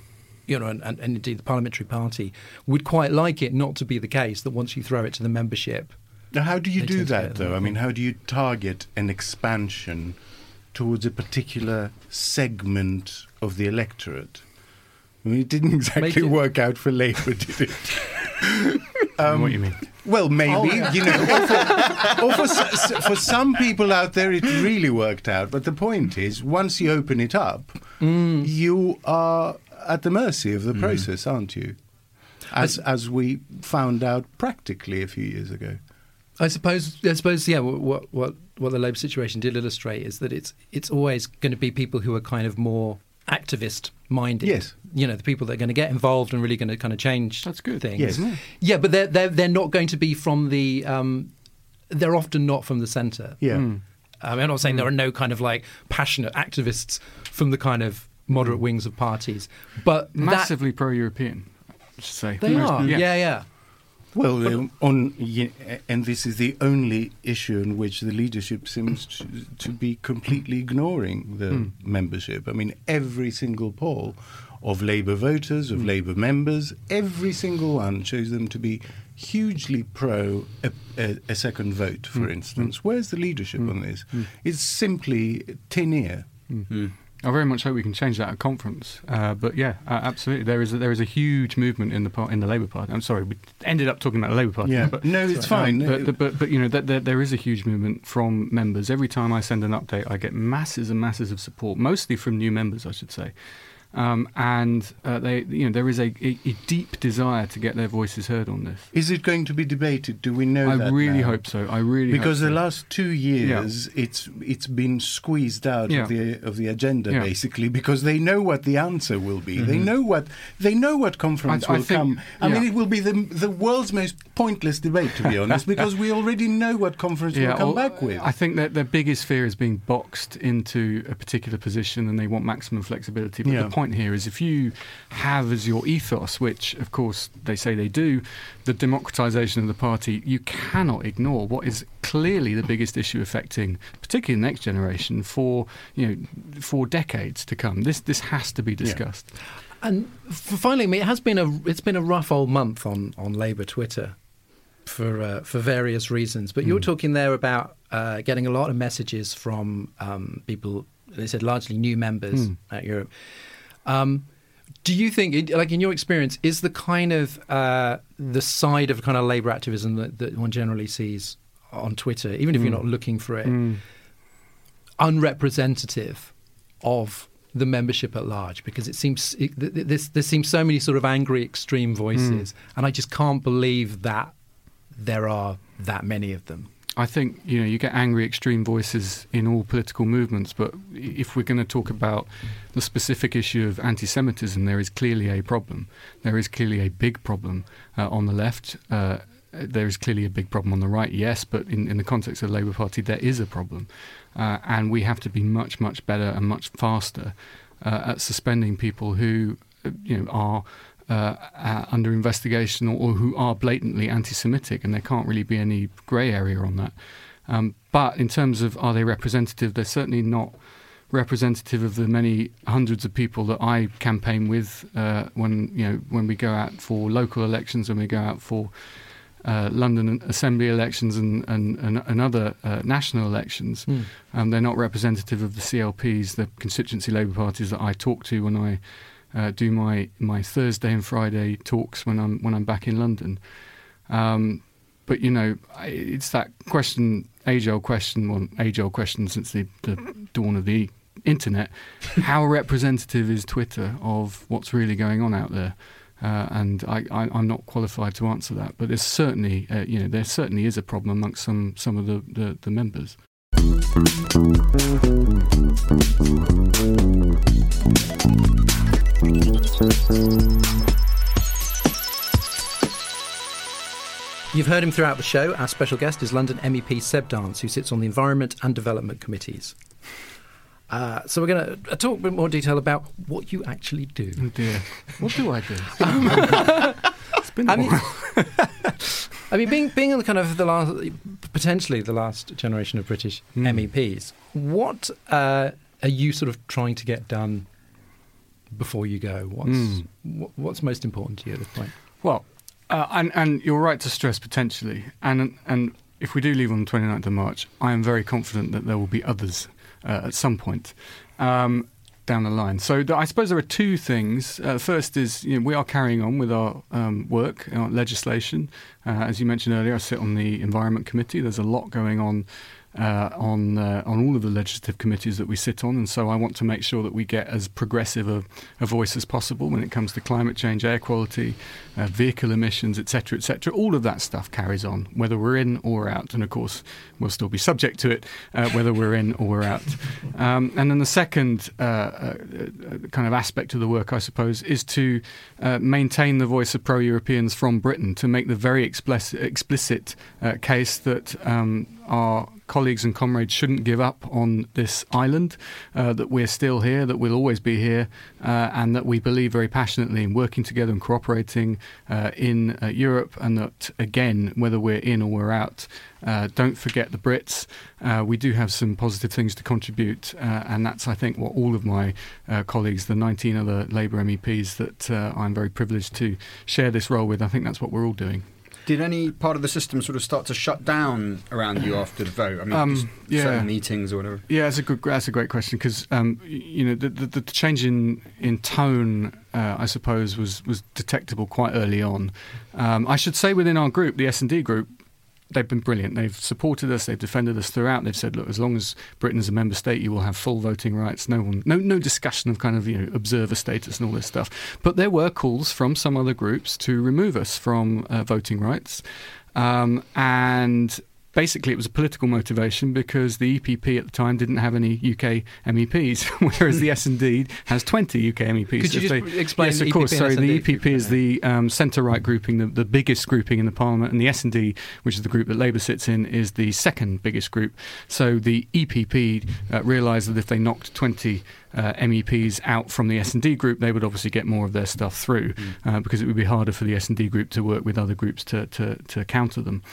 You know, and, and, and indeed the parliamentary party would quite like it not to be the case that once you throw it to the membership, Now, how do you do that, though? I mean, how do you target an expansion towards a particular segment of the electorate? I mean, it didn't <laughs> exactly it- work out for Labour, did it? <laughs> what do you mean? Well, maybe Oh, you know, or for, <laughs> or for s- s- for some people out there, it really worked out. But the point is, once you open it up, Mm. you are at the mercy of the process, aren't you? As as we found out practically a few years ago. I suppose, I suppose, yeah. What what what the Labour situation did illustrate is that it's it's always going to be people who are kind of more activist minded. Yes. you know, the people that are going to get involved and really going to kind of change. That's good. things. Yes. yeah, but they're they're they're not going to be from the. Um, they're often not from the centre. Yeah. Hmm. I mean, I'm not saying hmm. there are no kind of like passionate activists from the kind of moderate hmm. wings of parties, but that, Massively pro-European, I should say. they Most- are. Yeah, yeah. Well, um, on and this is the only issue in which the leadership seems to, to be completely ignoring the hmm. membership. I mean, every single poll of Labour voters, of hmm. Labour members, every single one shows them to be hugely pro a, a, a second vote, for hmm. instance. Where's the leadership on this? It's simply tin ear. I very much hope we can change that at conference. Uh, but yeah, uh, absolutely, there is a, there is a huge movement in the par- in the Labour Party. I'm sorry, we ended up talking about the Labour Party. Yeah. but, No, it's fine. But, but, but, but you know, that there, there is a huge movement from members. Every time I send an update, I get masses and masses of support, mostly from new members, I should say. Um, and uh, they, you know, there is a, a, a deep desire to get their voices heard on this. Is it going to be debated? Do we know I really now? hope so. I really because the last two years it's it's been squeezed out Yeah. of the of the agenda Yeah. Mm-hmm. basically because they know what the answer will be they know what they know what conference I- I will think- come i mean it will be the the world's most pointless debate to be <laughs> honest because we already know what conference will come well, back with I think that their biggest fear is being boxed into a particular position and they want maximum flexibility. But Yeah. the point here is if you have as your ethos, which of course they say they do, the democratisation of the party, you cannot ignore what is clearly the biggest issue affecting particularly the next generation for you know for decades to come. This this has to be discussed. And f- finally, I mean, it has been a it's been a rough old month on on Labour Twitter for uh, for various reasons. But you were talking there about uh, getting a lot of messages from um, people. They said largely new members at Europe. Um, do you think, like in your experience, is the kind of uh, the side of kind of labour activism that, that one generally sees on Twitter, even if you're not looking for it, unrepresentative of the membership at large? Because it seems it, th- th- this, there seems so many sort of angry extreme voices and I just can't believe that there are that many of them. I think you know you get angry extreme voices in all political movements, but if we're going to talk about the specific issue of anti-Semitism, there is clearly a problem. There is clearly a big problem uh, on the left. Uh, there is clearly a big problem on the right, yes, but in, in the context of the Labour Party, there is a problem, uh, and we have to be much, much better and much faster uh, at suspending people who, uh, you know, are uh, uh, under investigation or, or who are blatantly anti-Semitic, and there can't really be any grey area on that. Um, but in terms of are they representative, they're certainly not representative of the many hundreds of people that I campaign with uh, when you know when we go out for local elections and we go out for uh, London Assembly elections and and, and, and other uh, national elections. Um, they're not representative of the CLPs, the constituency Labour parties that I talk to when I uh, do my, my Thursday and Friday talks when I'm when I'm back in London. Um, but you know, it's that question, age-old question, well, age-old question since the, the dawn of the internet. <laughs> How representative is Twitter of what's really going on out there? Uh, and I, I, I'm not qualified to answer that. But there's certainly, uh, you know, there certainly is a problem amongst some some of the, the, the members. You've heard him throughout the show. Our special guest is London MEP Seb Dance, who sits on the Environment and Development Committees. Uh, so we're going to talk a bit more detail about what you actually do. Oh dear, what do I do? <laughs> it's been a I mean, while. I mean, being being the kind of the last, potentially the last generation of British Hmm. MEPs, what uh, are you sort of trying to get done before you go? What's wh- what's most important to you at this point? Well, uh, and, and you're right to stress potentially. And, and if we do leave on the 29th of March, I am very confident that there will be others uh, at some point um, down the line. So th- I suppose there are two things. Uh, first is you know, we are carrying on with our um, work, our legislation. Uh, as you mentioned earlier, I sit on the Environment Committee. There's a lot going on uh, on uh, on all of the legislative committees that we sit on, and so I want to make sure that we get as progressive a, a voice as possible when it comes to climate change, air quality, uh, vehicle emissions, etc., etc. All of that stuff carries on, whether we're in or out, and of course we'll still be subject to it, uh, whether we're in or we're out. Um, and then the second uh, uh, kind of aspect of the work, I suppose, is to maintain the voice of pro-Europeans from Britain to make the very explicit, explicit case that um, our colleagues and comrades shouldn't give up on this island, uh, that we're still here, that we'll always be here, uh, and that we believe very passionately in working together and cooperating uh, in uh, Europe, and that, again, whether we're in or we're out, uh, don't forget the Brits. Uh, we do have some positive things to contribute, and that's, I think, what all of my colleagues, the 19 other Labour MEPs that I'm very privileged to share this role with, I think that's what we're all doing. Did any part of the system sort of start to shut down around you after the vote? I mean, um, yeah. certain meetings or whatever. Yeah, that's a good. That's a great question because um, you know the, the, the, change in in tone, uh, I suppose, was was detectable quite early on. Um, I should say within our group, the S and D group, they've been brilliant. They've supported us. They've defended us throughout. They've said, look, as long as Britain's a member state, you will have full voting rights. No one, no, no discussion of kind of you know observer status and all this stuff. But there were calls from some other groups to remove us from uh, voting rights. Um, and basically it was a political motivation because the EPP at the time didn't have any UK MEPs, <laughs> whereas the S&D has 20 UK MEPs. Could you just they, explain Yes, of EPP course. Sorry, the EPP is the um, centre-right grouping, the, the biggest grouping in the Parliament, and the S&D, which is the group that Labour sits in, is the second biggest group. So the EPP uh, realised that if they knocked 20 uh, MEPs out from the S&D group, they would obviously get more of their stuff through mm. uh, because it would be harder for the S&D group to work with other groups to, to, to counter them.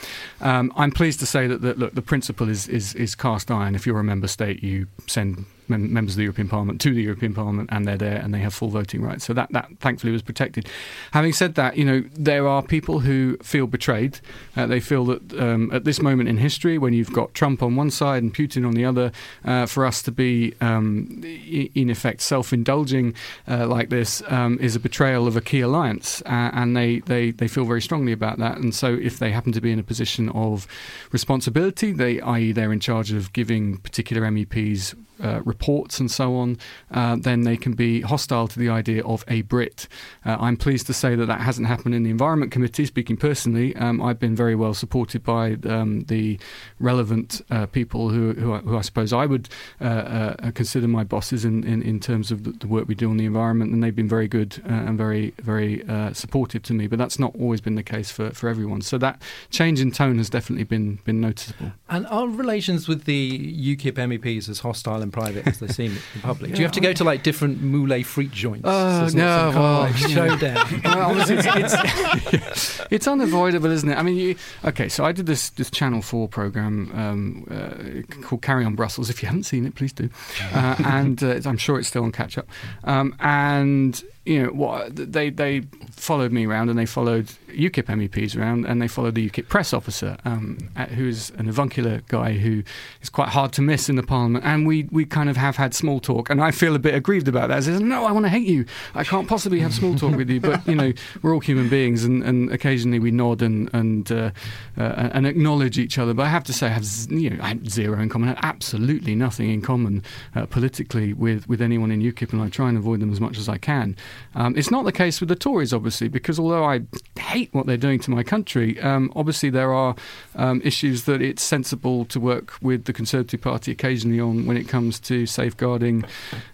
Um, I'm pleased to say that, that look, the principle is, is, is cast iron. If you're a member state, you send mem- members of the European Parliament to the European Parliament, and they're there and they have full voting rights. So that, that thankfully was protected. Having said that, you know there are people who feel betrayed. Uh, they feel that um, at this moment in history, when you've got Trump on one side and Putin on the other, uh, for us to be um, in effect self-indulging uh, like this um, is a betrayal of a key alliance, uh, and they, they they feel very strongly about that. And so if they happen to be in a position of responsibility, they i.e. they're in charge of giving particular MEPs uh, reports and so on, uh, then they can be hostile to the idea of a Brit. Uh, I'm pleased to say that that hasn't happened in the Environment Committee. Speaking personally, um, I've been very well supported by um, the relevant uh, people who, who, who, I suppose I would uh, uh, consider my bosses in, in, in terms of the, the, work we do on the environment, and they've been very good and very, very supportive to me. But that's not always been the case for, for everyone. So that change in tone has definitely been, been noticeable. And our relations with the UKIP MEPs as hostile in private as they seem in public? Yeah, Do you have to go to like different moules frites joints? Uh, no, well, <laughs> like showdown. <laughs> well, it's, it's, <laughs> it's, unavoidable, isn't it? I mean, you, okay, so I did this this Channel Four program um, uh, called Carry On Brussels. If you haven't seen it, please do, uh, and uh, I'm sure it's still on catch up. Um, and you know what they they followed me around and they followed UKIP MEPs around and they followed the UKIP press officer, um, who's an avuncular guy who is quite hard to miss in the Parliament. And we we kind of have had small talk, and I feel a bit aggrieved about that. I says, no, I want to hate you. I can't possibly have small talk with you. But you know, we're all human beings, and, and occasionally we nod and and uh, uh, and acknowledge each other. But I have to say, I have you know I have zero in common, absolutely nothing in common uh, politically with with anyone in UKIP, and I try and avoid them as much as I can. Um, it's not the case with the Tories, obviously, because although I hate what they're doing to my country, um, obviously there are um, issues that it's sensible to work with the Conservative Party occasionally on when it comes to safeguarding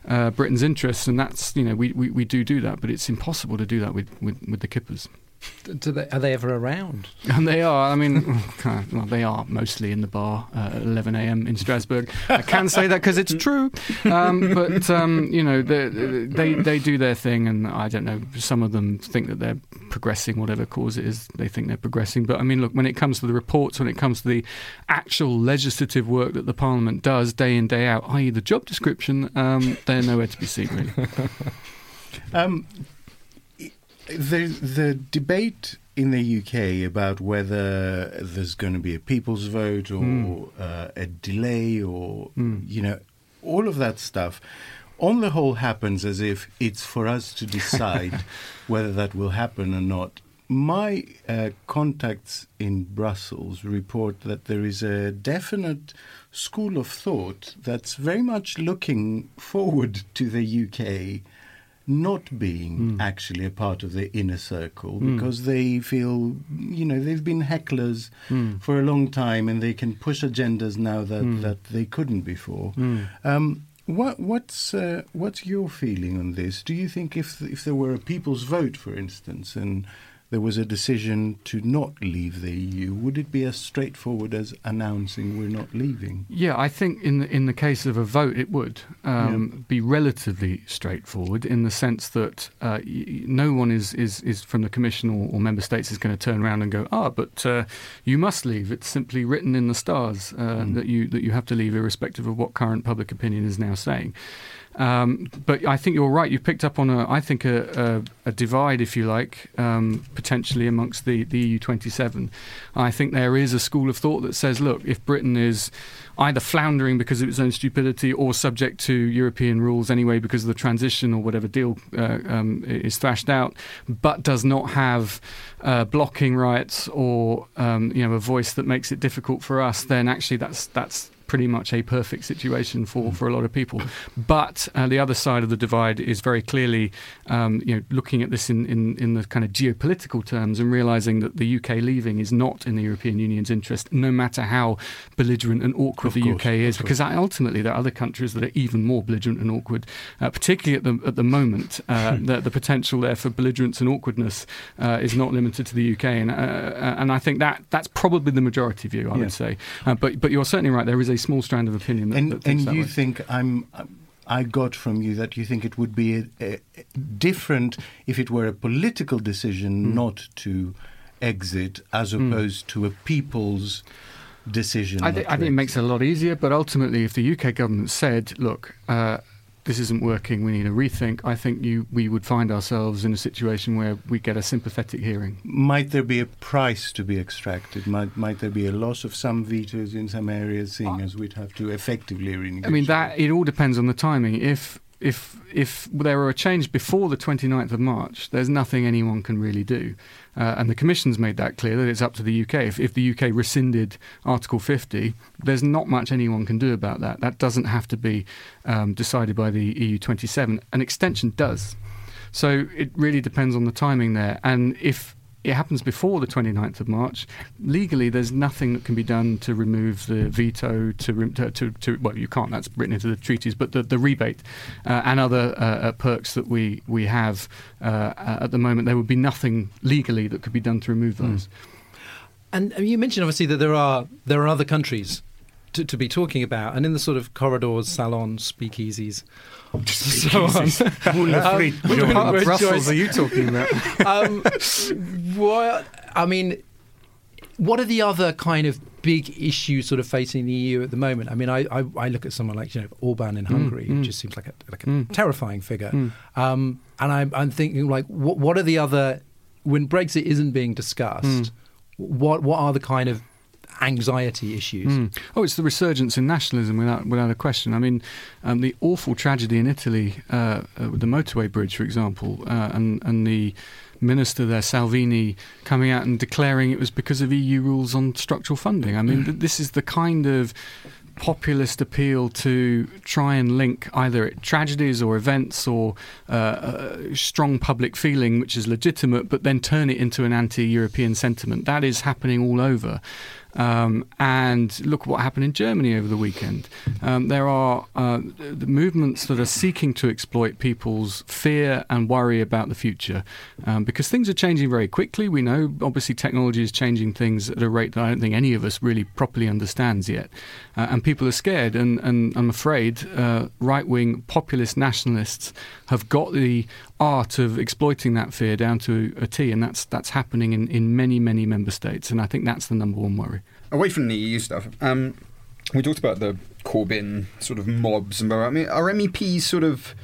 uh, Britain's interests, and that's you know we, we, we do do that, but it's impossible to do that with, with, with the Kippers. They, are they ever around? And they are. I mean, <laughs> well, they are mostly in the bar uh, at 11 a.m. in Strasbourg. I can say that because it's true. Um, but um, you know, they, they they do their thing, and I don't know. Some of them think that they're progressing, whatever cause it is. They think they're progressing. But I mean, look, when it comes to the reports, when it comes to the actual legislative work that the Parliament does day in day out, i.e., the job description, um, they're nowhere to be seen really. <laughs> Um, the the debate in the UK about whether there's going to be a people's vote or mm. uh, a delay or mm. you know all of that stuff on the whole happens as if it's for us to decide <laughs> whether that will happen or not my uh, contacts in Brussels report that there is a definite school of thought that's very much looking forward to the UK not being Mm. actually a part of the inner circle Mm. because they feel, you know, they've been hecklers Mm. for a long time and they can push agendas now that, Mm. that they couldn't before. Mm. Um, what, what's uh, what's your feeling on this? Do you think if if there were a people's vote, for instance, and there was a decision to not leave the EU, would it be as straightforward as announcing we're not leaving? Yeah, I think in the, in the case of a vote, it would um, be relatively straightforward in the sense that uh, no one is, is, is from the Commission or, or member states is going to turn around and go, ah, but uh, you must leave. It's simply written in the stars uh, that you that you have to leave, irrespective of what current public opinion is now saying. Um, but I think you're right. You picked up on a, I think, a, a, a divide, if you like, um, potentially amongst the, the EU27. I think there is a school of thought that says, look, if Britain is either floundering because of its own stupidity or subject to European rules anyway because of the transition or whatever deal uh, um, is thrashed out, but does not have uh, blocking rights or um, you know a voice that makes it difficult for us, then actually that's that's pretty much a perfect situation for, for a lot of people. But uh, the other side of the divide is very clearly, um, you know, looking at this in, in, in the kind of geopolitical terms and realizing that the UK leaving is not in the European Union's interest, no matter how belligerent and awkward Of the course, UK is, because ultimately there are other countries that are even more belligerent and awkward, uh, particularly at the at the moment. Uh, <laughs> the, the potential there for belligerence and awkwardness uh, is not limited to the UK, and uh, uh, and I think that that's probably the majority view. I Yeah. would say, but but you're certainly right. There is a small strand of opinion that, and that and you way. think I'm. I got from you that you think it would be a, a, different if it were a political decision Hmm. not to exit, as opposed to a people's decision. I, to I think it makes it a lot easier, but ultimately, if the UK government said, "Look, uh, this isn't working. We need a rethink," I think you we would find ourselves in a situation where we get a sympathetic hearing. Might there be a price to be extracted? Might might there be a loss of some vetoes in some areas, seeing uh, as we'd have to effectively renegotiate? I mean, that it all depends on the timing. If if if there were a change before the 29th of March, there's nothing anyone can really do. Uh, and the Commission's made that clear that it's up to the UK. If, if the UK rescinded Article 50, there's not much anyone can do about that. That doesn't have to be um, decided by the EU27. An extension does. So it really depends on the timing there. And if it happens before the 29th of March, legally there's nothing that can be done to remove the veto, to, to, to, to well, you can't, that's written into the treaties, but the, the rebate uh, and other uh, uh, perks that we, we have uh, at the moment, there would be nothing legally that could be done to remove those. And uh, you mentioned obviously that there are there are other countries to, to be talking about, and in the sort of corridors, salons, speakeasies, <laughs> so on. Moulin Um, Frites, Moulin John. Frites, <laughs> What Brussels are you talking about? <laughs> um, what I mean, what are the other kind of big issues sort of facing the EU at the moment? I mean, I, I, I look at someone like you know Orban in Hungary, mm. it just seems like a like a Mm. terrifying figure. Mm. Um, and I'm I'm thinking like, what what are the other when Brexit isn't being discussed? Mm. What what are the kind of anxiety issues? Mm. Oh, it's the resurgence in nationalism without without a question. I mean, um, the awful tragedy in Italy uh, uh, with the motorway bridge, for example, uh, and and the minister there, Salvini, coming out and declaring it was because of EU rules on structural funding. I mean, th- this is the kind of populist appeal to try and link either tragedies or events or uh, uh, strong public feeling, which is legitimate, but then turn it into an anti-European sentiment. That is happening all over. Um, and look what happened in Germany over the weekend. Um, there are uh, the movements that are seeking to exploit people's fear and worry about the future um, because things are changing very quickly. We know, obviously, technology is changing things at a rate that I don't think any of us really properly understands yet. Uh, and people are scared. And, and I'm afraid uh, right wing populist nationalists have got the art of exploiting that fear down to a T, and that's that's happening in, in many many member states, and I think that's the number one worry. Away from the EU stuff, um, we talked about the Corbyn sort of mobs and. I mean, are MEPs sort of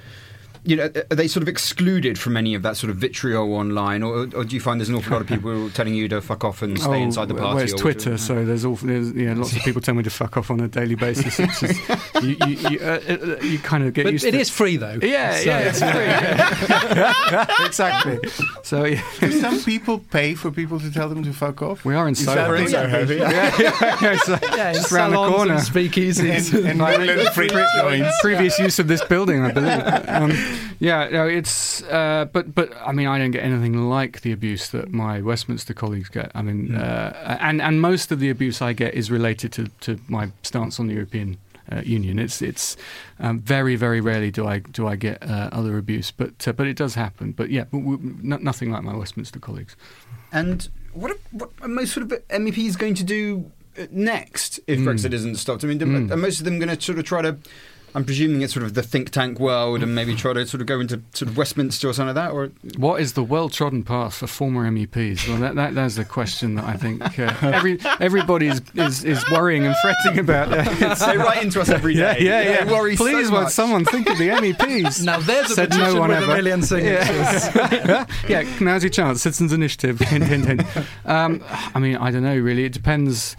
you know, are they sort of excluded from any of that sort of vitriol online, or, or do you find there's an awful lot of <laughs> people telling you to fuck off and stay inside the Oh, well, party? it's or Twitter, so there's all there's, yeah, lots of people tell me to fuck off on a daily basis. It's just, <laughs> you, you, you, uh, uh, you kind of get But used it to is free though. Yeah, So- yeah, it's free. <laughs> yeah. exactly. So yeah. Do some people pay for people to tell them to fuck off? we are in Is that Soho. in Soho? Yeah. yeah, yeah, yeah, it's, uh, Yeah, just round the corner. and speakeasies. And, and little free joints. previous use of this building, I believe. Um, yeah, no, it's. Uh, but but I mean, I don't get anything like the abuse that my Westminster colleagues get. I mean, uh, and and most of the abuse I get is related to to my stance on the European. Uh, Union. It's it's um, very very rarely do I do I get uh, other abuse, but uh, but it does happen. But yeah, w- w- no, nothing like my Westminster colleagues. And what, are, what are most sort of MEPs going to do uh, next if Brexit isn't stopped? I mean, Mm. are most of them going to sort of try to? I'm presuming it's sort of the think tank world, and maybe try to sort of go into sort of Westminster or something like that. Or What is the well trodden path for former MEPs? Well, that, that that's the question that I think uh, every everybody is, is, is worrying and fretting about. <laughs> they write into us <laughs> every day. Yeah, day. yeah, yeah. Worry Please, so won't much. someone think of the MEPs? <laughs> Now there's a Said no petition one with ever. a million signatures. Yeah. yeah, now's your chance. Citizens Initiative. Hint, hint, hint. Um, I mean, I don't know. Really, it depends.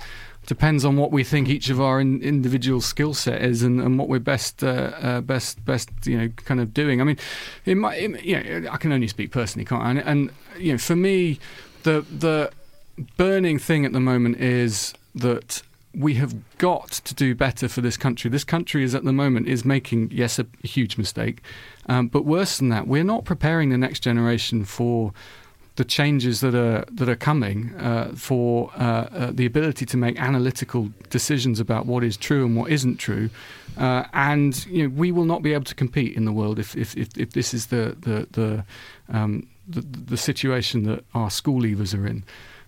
Depends on what we think each of our in, individual skill set is, and, and what we're best, uh, uh, best, best, you know, kind of doing. I mean, you know, I can only speak personally, can't I? And, and you know, for me, the the burning thing at the moment is that we have got to do better for this country. This country is at the moment is making yes a, huge mistake, um, but worse than that, we're not preparing the next generation for the changes that are that are coming uh, for uh, uh, the ability to make analytical decisions about what is true and what isn't true, uh, and you know, we will not be able to compete in the world if if, if, if this is the the the, um, the the situation that our school leavers are in.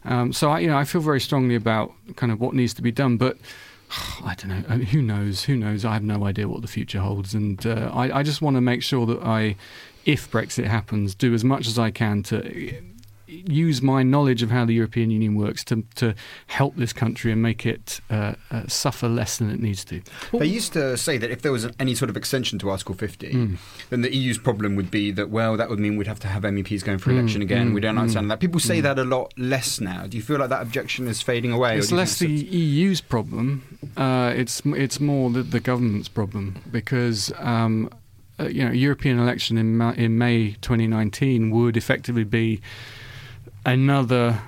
Um, so I you know I feel very strongly about kind of what needs to be done, but. <sighs> I don't know. I mean, who knows? Who knows? I have no idea what the future holds, and uh, I, I just want to make sure that I, if Brexit happens, do as much as I can to use my knowledge of how the European Union works to to help this country and make it uh, uh, suffer less than it needs to. They used to say that if there was any sort of extension to Article 50, Mm. then the EU's problem would be that, well, that would mean we'd have to have MEPs going for Mm, election again. mm, we don't mm, understand that. People say that a lot less now. Do you feel like that objection is fading away? It's less the think EU's problem. Uh, it's it's more the, the government's problem because. Um, uh, you know, European election in Ma- in May 2019 would effectively be another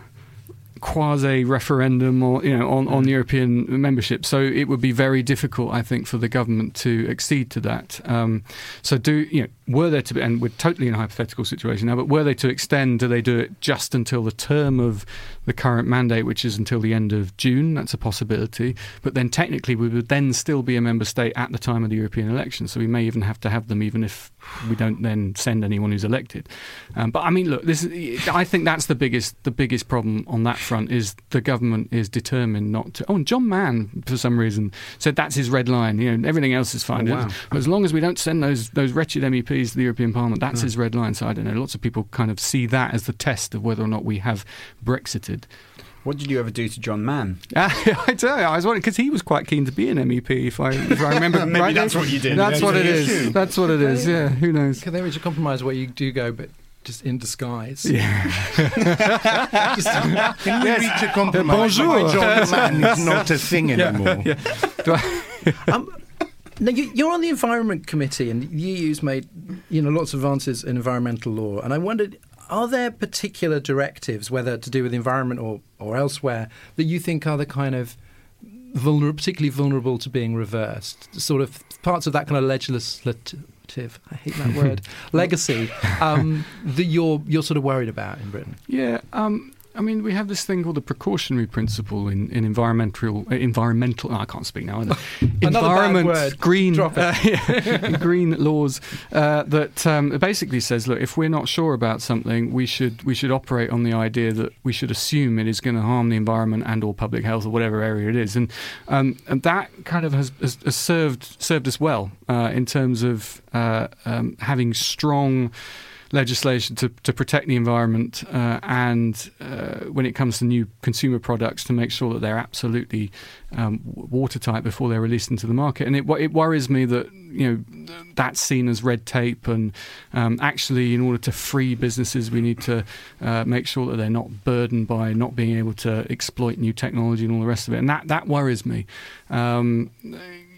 quasi referendum or you know on, on European membership. So it would be very difficult, I think, for the government to accede to that. Um, so do you know were there to be and we're totally in a hypothetical situation now, but were they to extend, do they do it just until the term of the current mandate, which is until the end of June? That's a possibility. But then technically we would then still be a member state at the time of the European election. So we may even have to have them even if we don't then send anyone who's elected. Um, but I mean, look, this is, I think that's the biggest the biggest problem on that front is the government is determined not to. Oh, and John Mann for some reason said that's his red line. You know, everything else is fine. Oh, wow. As long as we don't send those those wretched MEPs to the European Parliament, that's his red line. So I don't know. Lots of people kind of see that as the test of whether or not we have Brexited. What did you ever do to John Mann? <laughs> I tell you, I was wondering because he was quite keen to be an MEP. If I, if I remember <laughs> Maybe rightly. that's what you did. That's Yeah, what it yeah, is. sure. That's what it is. Yeah. Who knows? Can there reach a compromise where you do go, but just in disguise? Yeah. <laughs> Can we reach a compromise? Bonjour. why John Mann is not a thing anymore. Do I- Um, now you, you're on the Environment Committee, and the EU's made you know lots of advances in environmental law. And I wondered, are there particular directives, whether to do with the environment or, or elsewhere, that you think are the kind of vulnerable, particularly vulnerable to being reversed? Sort of parts of that kind of legislative, I hate that word, <laughs> legacy um, that you're you're sort of worried about in Britain. Yeah, um, I mean, we have this thing called the precautionary principle in, in environmental uh, environmental. oh, I can't speak now. Either. <laughs> Another bad Environment word. green uh, yeah, <laughs> green laws uh, that um, basically says, look, if we're not sure about something, we should we should operate on the idea that we should assume it is going to harm the environment and or public health or whatever area it is, and um, and that kind of has, has, has served served us well uh, in terms of uh, um, having strong legislation to, to protect the environment uh, and uh, when it comes to new consumer products to make sure that they're absolutely um, watertight before they're released into the market. And it, it worries me that you know that's seen as red tape, and um, actually, in order to free businesses, we need to uh, make sure that they're not burdened by not being able to exploit new technology and all the rest of it. And that that worries me. Um,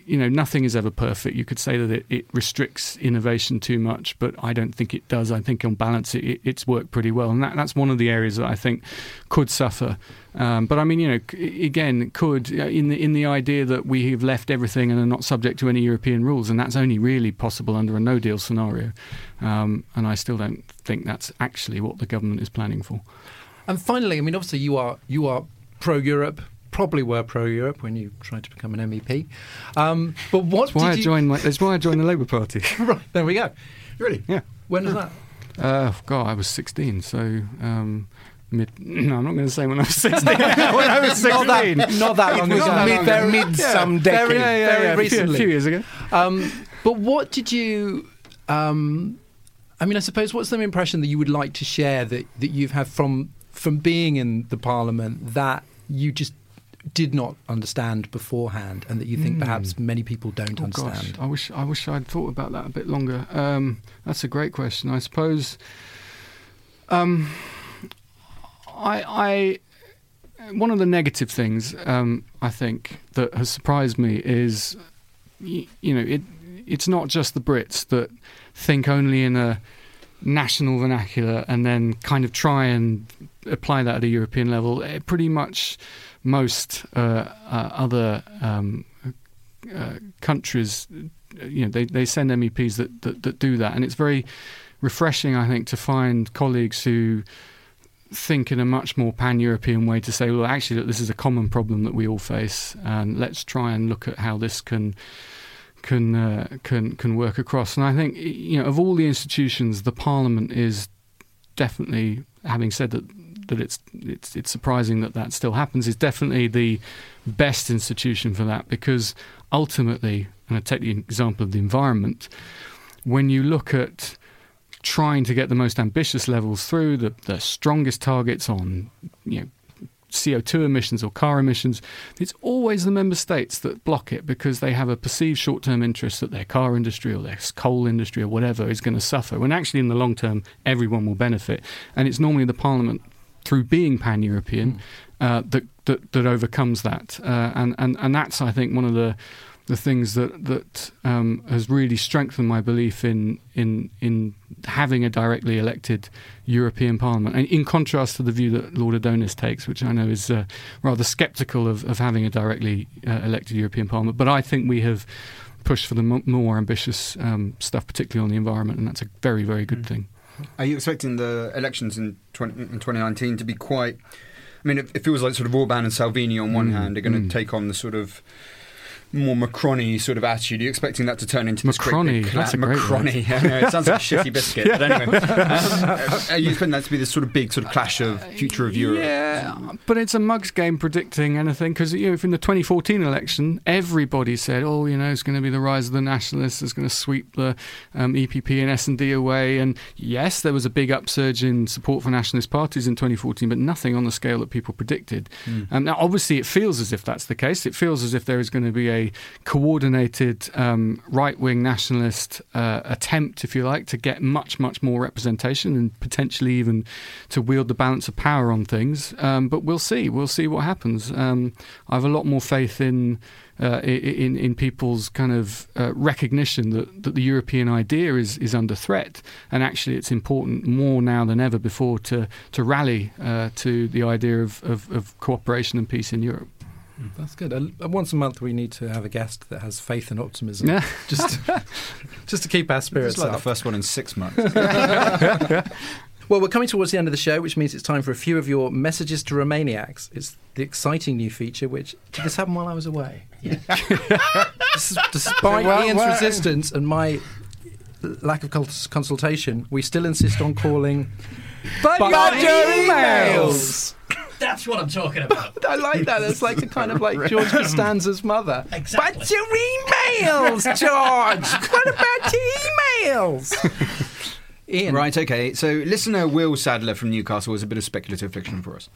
you know, nothing is ever perfect. You could say that it, it, restricts innovation too much, but I don't think it does. I think on balance, it, it's worked pretty well, and that, that's one of the areas that I think could suffer. Um, but I mean, you know, again, could uh, in the in the idea that we have left everything and are not subject to any European rules, and that's only really possible under a No Deal scenario. Um, and I still don't think that's actually what the government is planning for. And finally, I mean, obviously, you are you are pro Europe probably were pro Europe when you tried to become an MEP. Um, but what that's why I you... joined. <laughs> That's why I joined the Labour Party. <laughs> right there we go. Really? Yeah. When was that? Uh, God, I was 16. So. Um, mid, <clears throat> no, I'm not going to say when I was 16. <laughs> when I was 16. Not that, not that long ago. Mid, very, mid yeah, some decade. Very, yeah, yeah, very yeah, recently. A few, years ago. Um, but what did you... Um, I mean, I suppose what's the impression that you would like to share that, that you've had from from being in the parliament that you just did not understand beforehand, and that you think mm. perhaps many people don't oh understand? Gosh, I wish I wish I'd thought about that a bit longer. Um, that's a great question. I suppose. Um, I, I, one of the negative things um, I think that has surprised me is, you, you know, it. It's not just the Brits that think only in a national vernacular and then kind of try and apply that at a European level. It pretty much most uh, uh, other um, uh, countries, you know, they, they send MEPs that, that, that do that, and it's very refreshing, I think, to find colleagues who think in a much more pan-European way to say, well, actually, this is a common problem that we all face, and let's try and look at how this can can uh, can can work across. And I think you know, of all the institutions, the Parliament is definitely, having said that that it's it's it's surprising that that still happens is definitely the best institution for that because ultimately, and I take the example of the environment, when you look at trying to get the most ambitious levels through, the, the strongest targets on you know CO2 emissions or car emissions, it's always the member states that block it because they have a perceived short term interest that their car industry or their coal industry or whatever is going to suffer. When actually, in the long term, everyone will benefit. And it's normally the parliament through being pan European mm. uh, that, that, that overcomes that, uh, and and and that's I think one of the the things that that um, has really strengthened my belief in in in having a directly elected European Parliament, and in contrast to the view that Lord Adonis takes, which I know is uh, rather sceptical of, of having a directly uh, elected European Parliament. But I think we have pushed for the m- more ambitious um, stuff, particularly on the environment, and that's a very very good mm. thing. Are you expecting the elections in, 20, in 2019 to be quite? I mean, it, it feels like sort of Orban and Salvini on one mm, hand are going to mm. take on the sort of more Macrony sort of attitude. Are you expecting that to turn into Macrony? Cla- that's a great Macrony. <laughs> Yeah, it sounds like a <laughs> shitty biscuit. But anyway, um, are you expecting that to be this sort of big sort of clash of future of Europe? Yeah, but it's a mug's game predicting anything because you know, from the 2014 election, everybody said, "Oh, you know, it's going to be the rise of the nationalists. It's going to sweep the um, EPP and S and D away." And yes, there was a big upsurge in support for nationalist parties in 2014, but nothing on the scale that people predicted. Mm. Um, now, obviously, it feels as if that's the case. It feels as if there is going to be a coordinated um, right wing nationalist uh, attempt, if you like, to get much, much more representation and potentially even to wield the balance of power on things. Um, but we'll see. We'll see what happens. Um, I have a lot more faith in. Uh, in in people's kind of uh, recognition that, that the European idea is, is under threat, and actually it's important more now than ever before to to rally uh, to the idea of, of, of cooperation and peace in Europe. That's good. Uh, once a month, we need to have a guest that has faith and optimism, yeah. <laughs> just just to keep our spirits it's like up. the first one in six months. <laughs> <laughs> well, we're coming towards the end of the show, which means it's time for a few of your messages to Remainiacs. It's the exciting new feature. Which did this happen while I was away? Yeah. Despite well, Ian's well, resistance and my lack of consultation, we still insist on calling. But, but your emails. emails. That's what I'm talking about. <laughs> I like that. It's like a kind of like George <laughs> Costanza's mother. Exactly. But your emails, George. what about your emails? <laughs> Ian. Right, okay. So, listener Will Sadler from Newcastle is a bit of speculative fiction for us.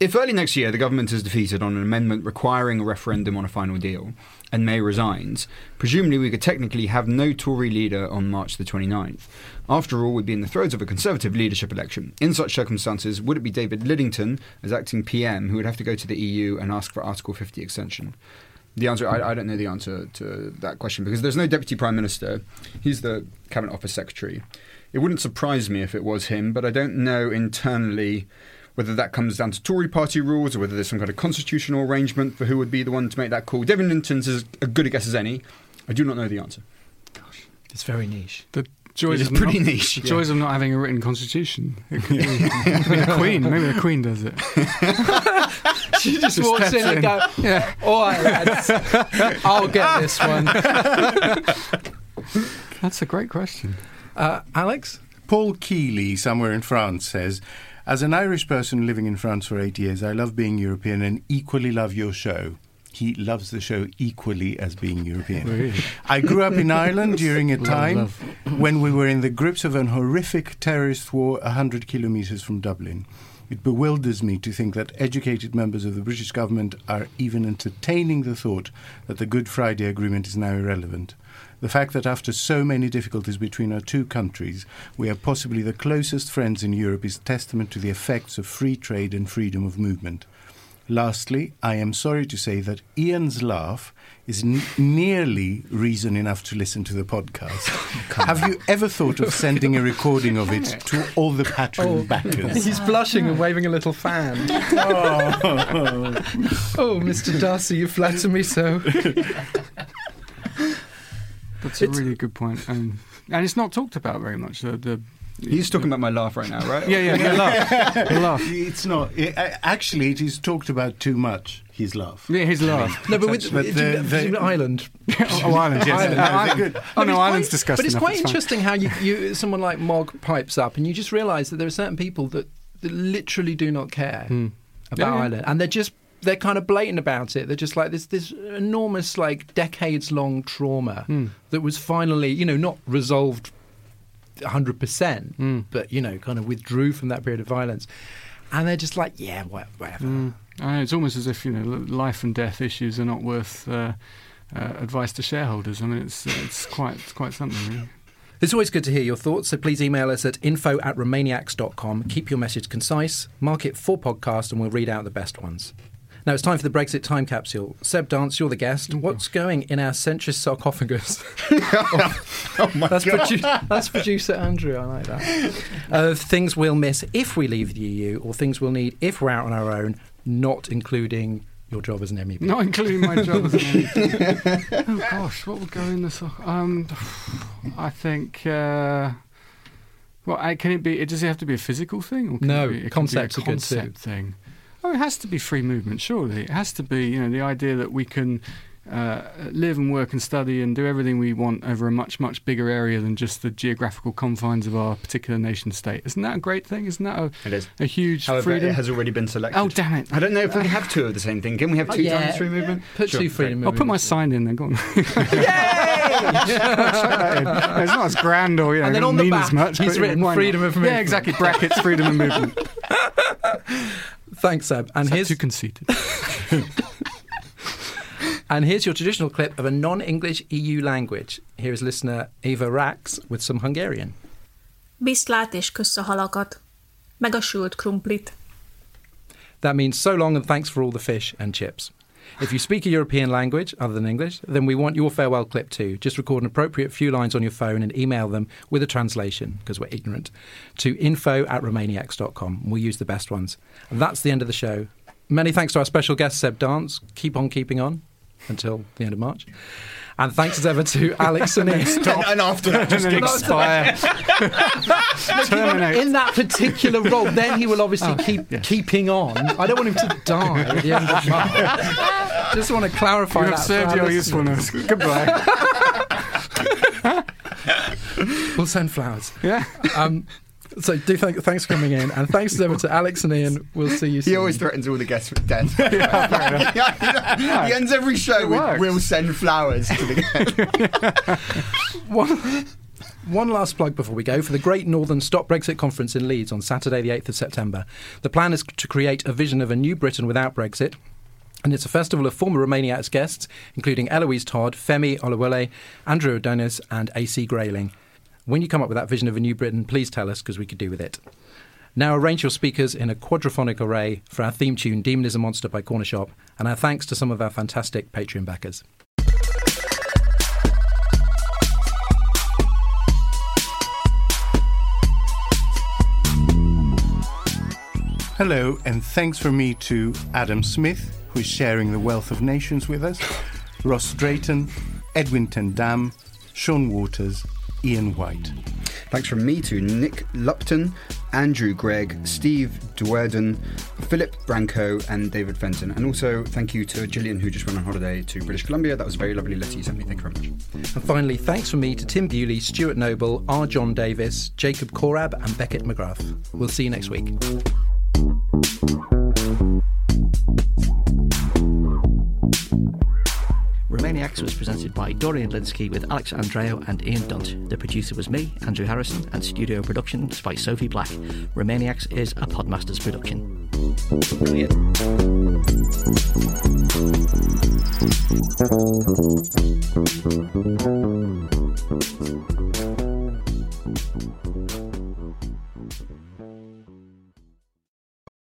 If early next year the government is defeated on an amendment requiring a referendum on a final deal and May resigns, presumably we could technically have no Tory leader on March the 29th. After all, we'd be in the throes of a Conservative leadership election. In such circumstances, would it be David Lidington as acting PM who would have to go to the EU and ask for Article 50 extension? The answer, I, I don't know the answer to that question because there's no deputy prime minister. He's the cabinet office secretary. It wouldn't surprise me if it was him, but I don't know internally whether that comes down to Tory party rules or whether there's some kind of constitutional arrangement for who would be the one to make that call. David Linton's as good a guess as any. I do not know the answer. Gosh, it's very niche. The joys It is pretty not, niche, The joys of not having a written constitution. It could be, it could be the Queen. Maybe the Queen does it. <laughs> She just, Just walks in steps and goes, go, Yeah. all right, lads, I'll get this one. <laughs> <laughs> That's a great question. Uh, Alex? Paul Keeley, somewhere in France, says, As an Irish person living in France for eight years, I love being European and equally love your show. He loves the show equally as being European. Really? I grew up in Ireland during a <laughs> time when we were in the grips of an horrific terrorist war 100 kilometres from Dublin. It bewilders me to think that educated members of the British government are even entertaining the thought that the Good Friday Agreement is now irrelevant. The fact that after so many difficulties between our two countries, we are possibly the closest friends in Europe is testament to the effects of free trade and freedom of movement. Lastly, I am sorry to say that Ian's laugh is n- nearly reason enough to listen to the podcast. <laughs> Have you ever thought of sending a <laughs> recording of it to all the Patreon backers? He's blushing and waving a little fan. <laughs> oh, Mr. Darcy, you flatter me so. That's a It's- really good point. Um, and it's not talked about very much. The, the He's talking about my laugh right now, right? yeah, yeah, the laugh, the <laughs> laugh. It's not. It, actually, it is talked about too much. His laugh. Yeah, his laugh. No, but with, But do the- you- the- do you- Ireland. <laughs> oh, Ireland, yes. Ireland, no, I- good. Oh But no, it's Ireland's quite- disgusting. But it's enough, quite fine. interesting how you, you someone like Mogg pipes up, and you just realise that there are certain people that, that literally do not care Hmm. about Yeah, yeah. Ireland, and they're just they're kind of blatant about it. They're just like this this enormous like decades long trauma Hmm. that was finally you know not resolved hundred percent, Hmm. but you know kind of withdrew from that period of violence, and they're just like yeah whatever. Mm. Uh, it's almost as if you know life and death issues are not worth uh, uh, advice to shareholders. I mean, it's it's quite it's quite something. Really. It's always good to hear your thoughts, so please email us at info at remainiacs.com. Keep your message concise, mark it for podcast, and we'll read out the best ones. Now it's time for the Brexit time capsule. Seb Dance, you're the guest. What's going in our centrist sarcophagus? <laughs> Oh my That's, god. produ- that's producer Andrew. I like that. Uh, things we'll miss if we leave the EU, or things we'll need if we're out on our own, not including your job as an MEP. Not including my job as an MP. <laughs> oh gosh, what would go in the sock? Um, I think. Uh, well, I, can it be? It, does it have to be a physical thing? Or can No, it be, it concepts a are good concept thing. Oh, it has to be free movement. Surely, it has to be. You know, the idea that we can uh, live and work and study and do everything we want over a much much bigger area than just the geographical confines of our particular nation state. Isn't that a great thing? Isn't that a, It is. a huge However, freedom? it has already been selected. oh damn it! I don't know if we have two of the same thing. Can we have Oh, two yeah. times free movement? Put Sure, two freedom I'll put my sign in then. Go on. Chuck that in. It's not as grand or you know, And then doesn't on the mean back, as much. he's written why not? freedom of movement. Yeah, exactly. Brackets, freedom of movement. <laughs> Thanks, Seb. And Is that here's too conceited? <laughs> And here's your traditional clip of a non English EU language. Here is listener Eva Rax with some Hungarian. Viszlát és kösz a halakat, meg a sült krumplit. That means so long and thanks for all the fish and chips. If you speak a European language other than English, then we want your farewell clip too. Just record an appropriate few lines on your phone and email them with a translation, because we're ignorant, to info at remainiacs.com. We'll use the best ones. And that's the end of the show. Many thanks to our special guest, Seb Dance. Keep on keeping on until the end of March. And thanks as ever to <laughs> Alex and Ian. And, and after that, just and expire. Terminate. in that particular role, then he will obviously keep yes. keeping on. I don't want him to die at the end of March. <laughs> Just want to clarify You that. have for served your usefulness. Goodbye. <laughs> We'll send flowers. Yeah. Um, so do thank, thanks for coming in, and thanks as ever to Alex and Ian. We'll see you soon. He always threatens all the guests with death. <laughs> <laughs> he ends every show with works. "We'll send flowers" to the guests. <laughs> one, One last plug before we go for the Great Northern Stop Brexit Conference in Leeds on Saturday, the 8th of September. The plan is to create a vision of a new Britain without Brexit. And it's a festival of former Remainiacs guests, including Eloise Todd, Femi Oluwole, Andrew Adonis, and AC Grayling. When you come up with that vision of a new Britain, please tell us because we could do with it. Now arrange your speakers in a quadraphonic array for our theme tune Demon is a Monster by Corner Shop, and our thanks to some of our fantastic Patreon backers. Hello, and thanks from me to Adam Smith, who is sharing the wealth of nations with us, Ross Drayton, Edwin Tendam, Sean Waters, Ian White. Thanks from me to Nick Lupton, Andrew Gregg, Steve Duerden, Philip Branco, and David Fenton. And also thank you to Gillian, who just went on holiday to British Columbia. That was a very lovely letter you sent me. Thank you very much. And finally, thanks from me to Tim Bewley, Stuart Noble, R. John Davis, Jacob Korab, and Beckett McGrath. We'll see you next week. Remainiacs was presented by Dorian Lynskey with Alex Andreou and Ian Dunt. The producer was me, Andrew Harrison, and studio production by Sophie Black. Remainiacs is a Podmasters production.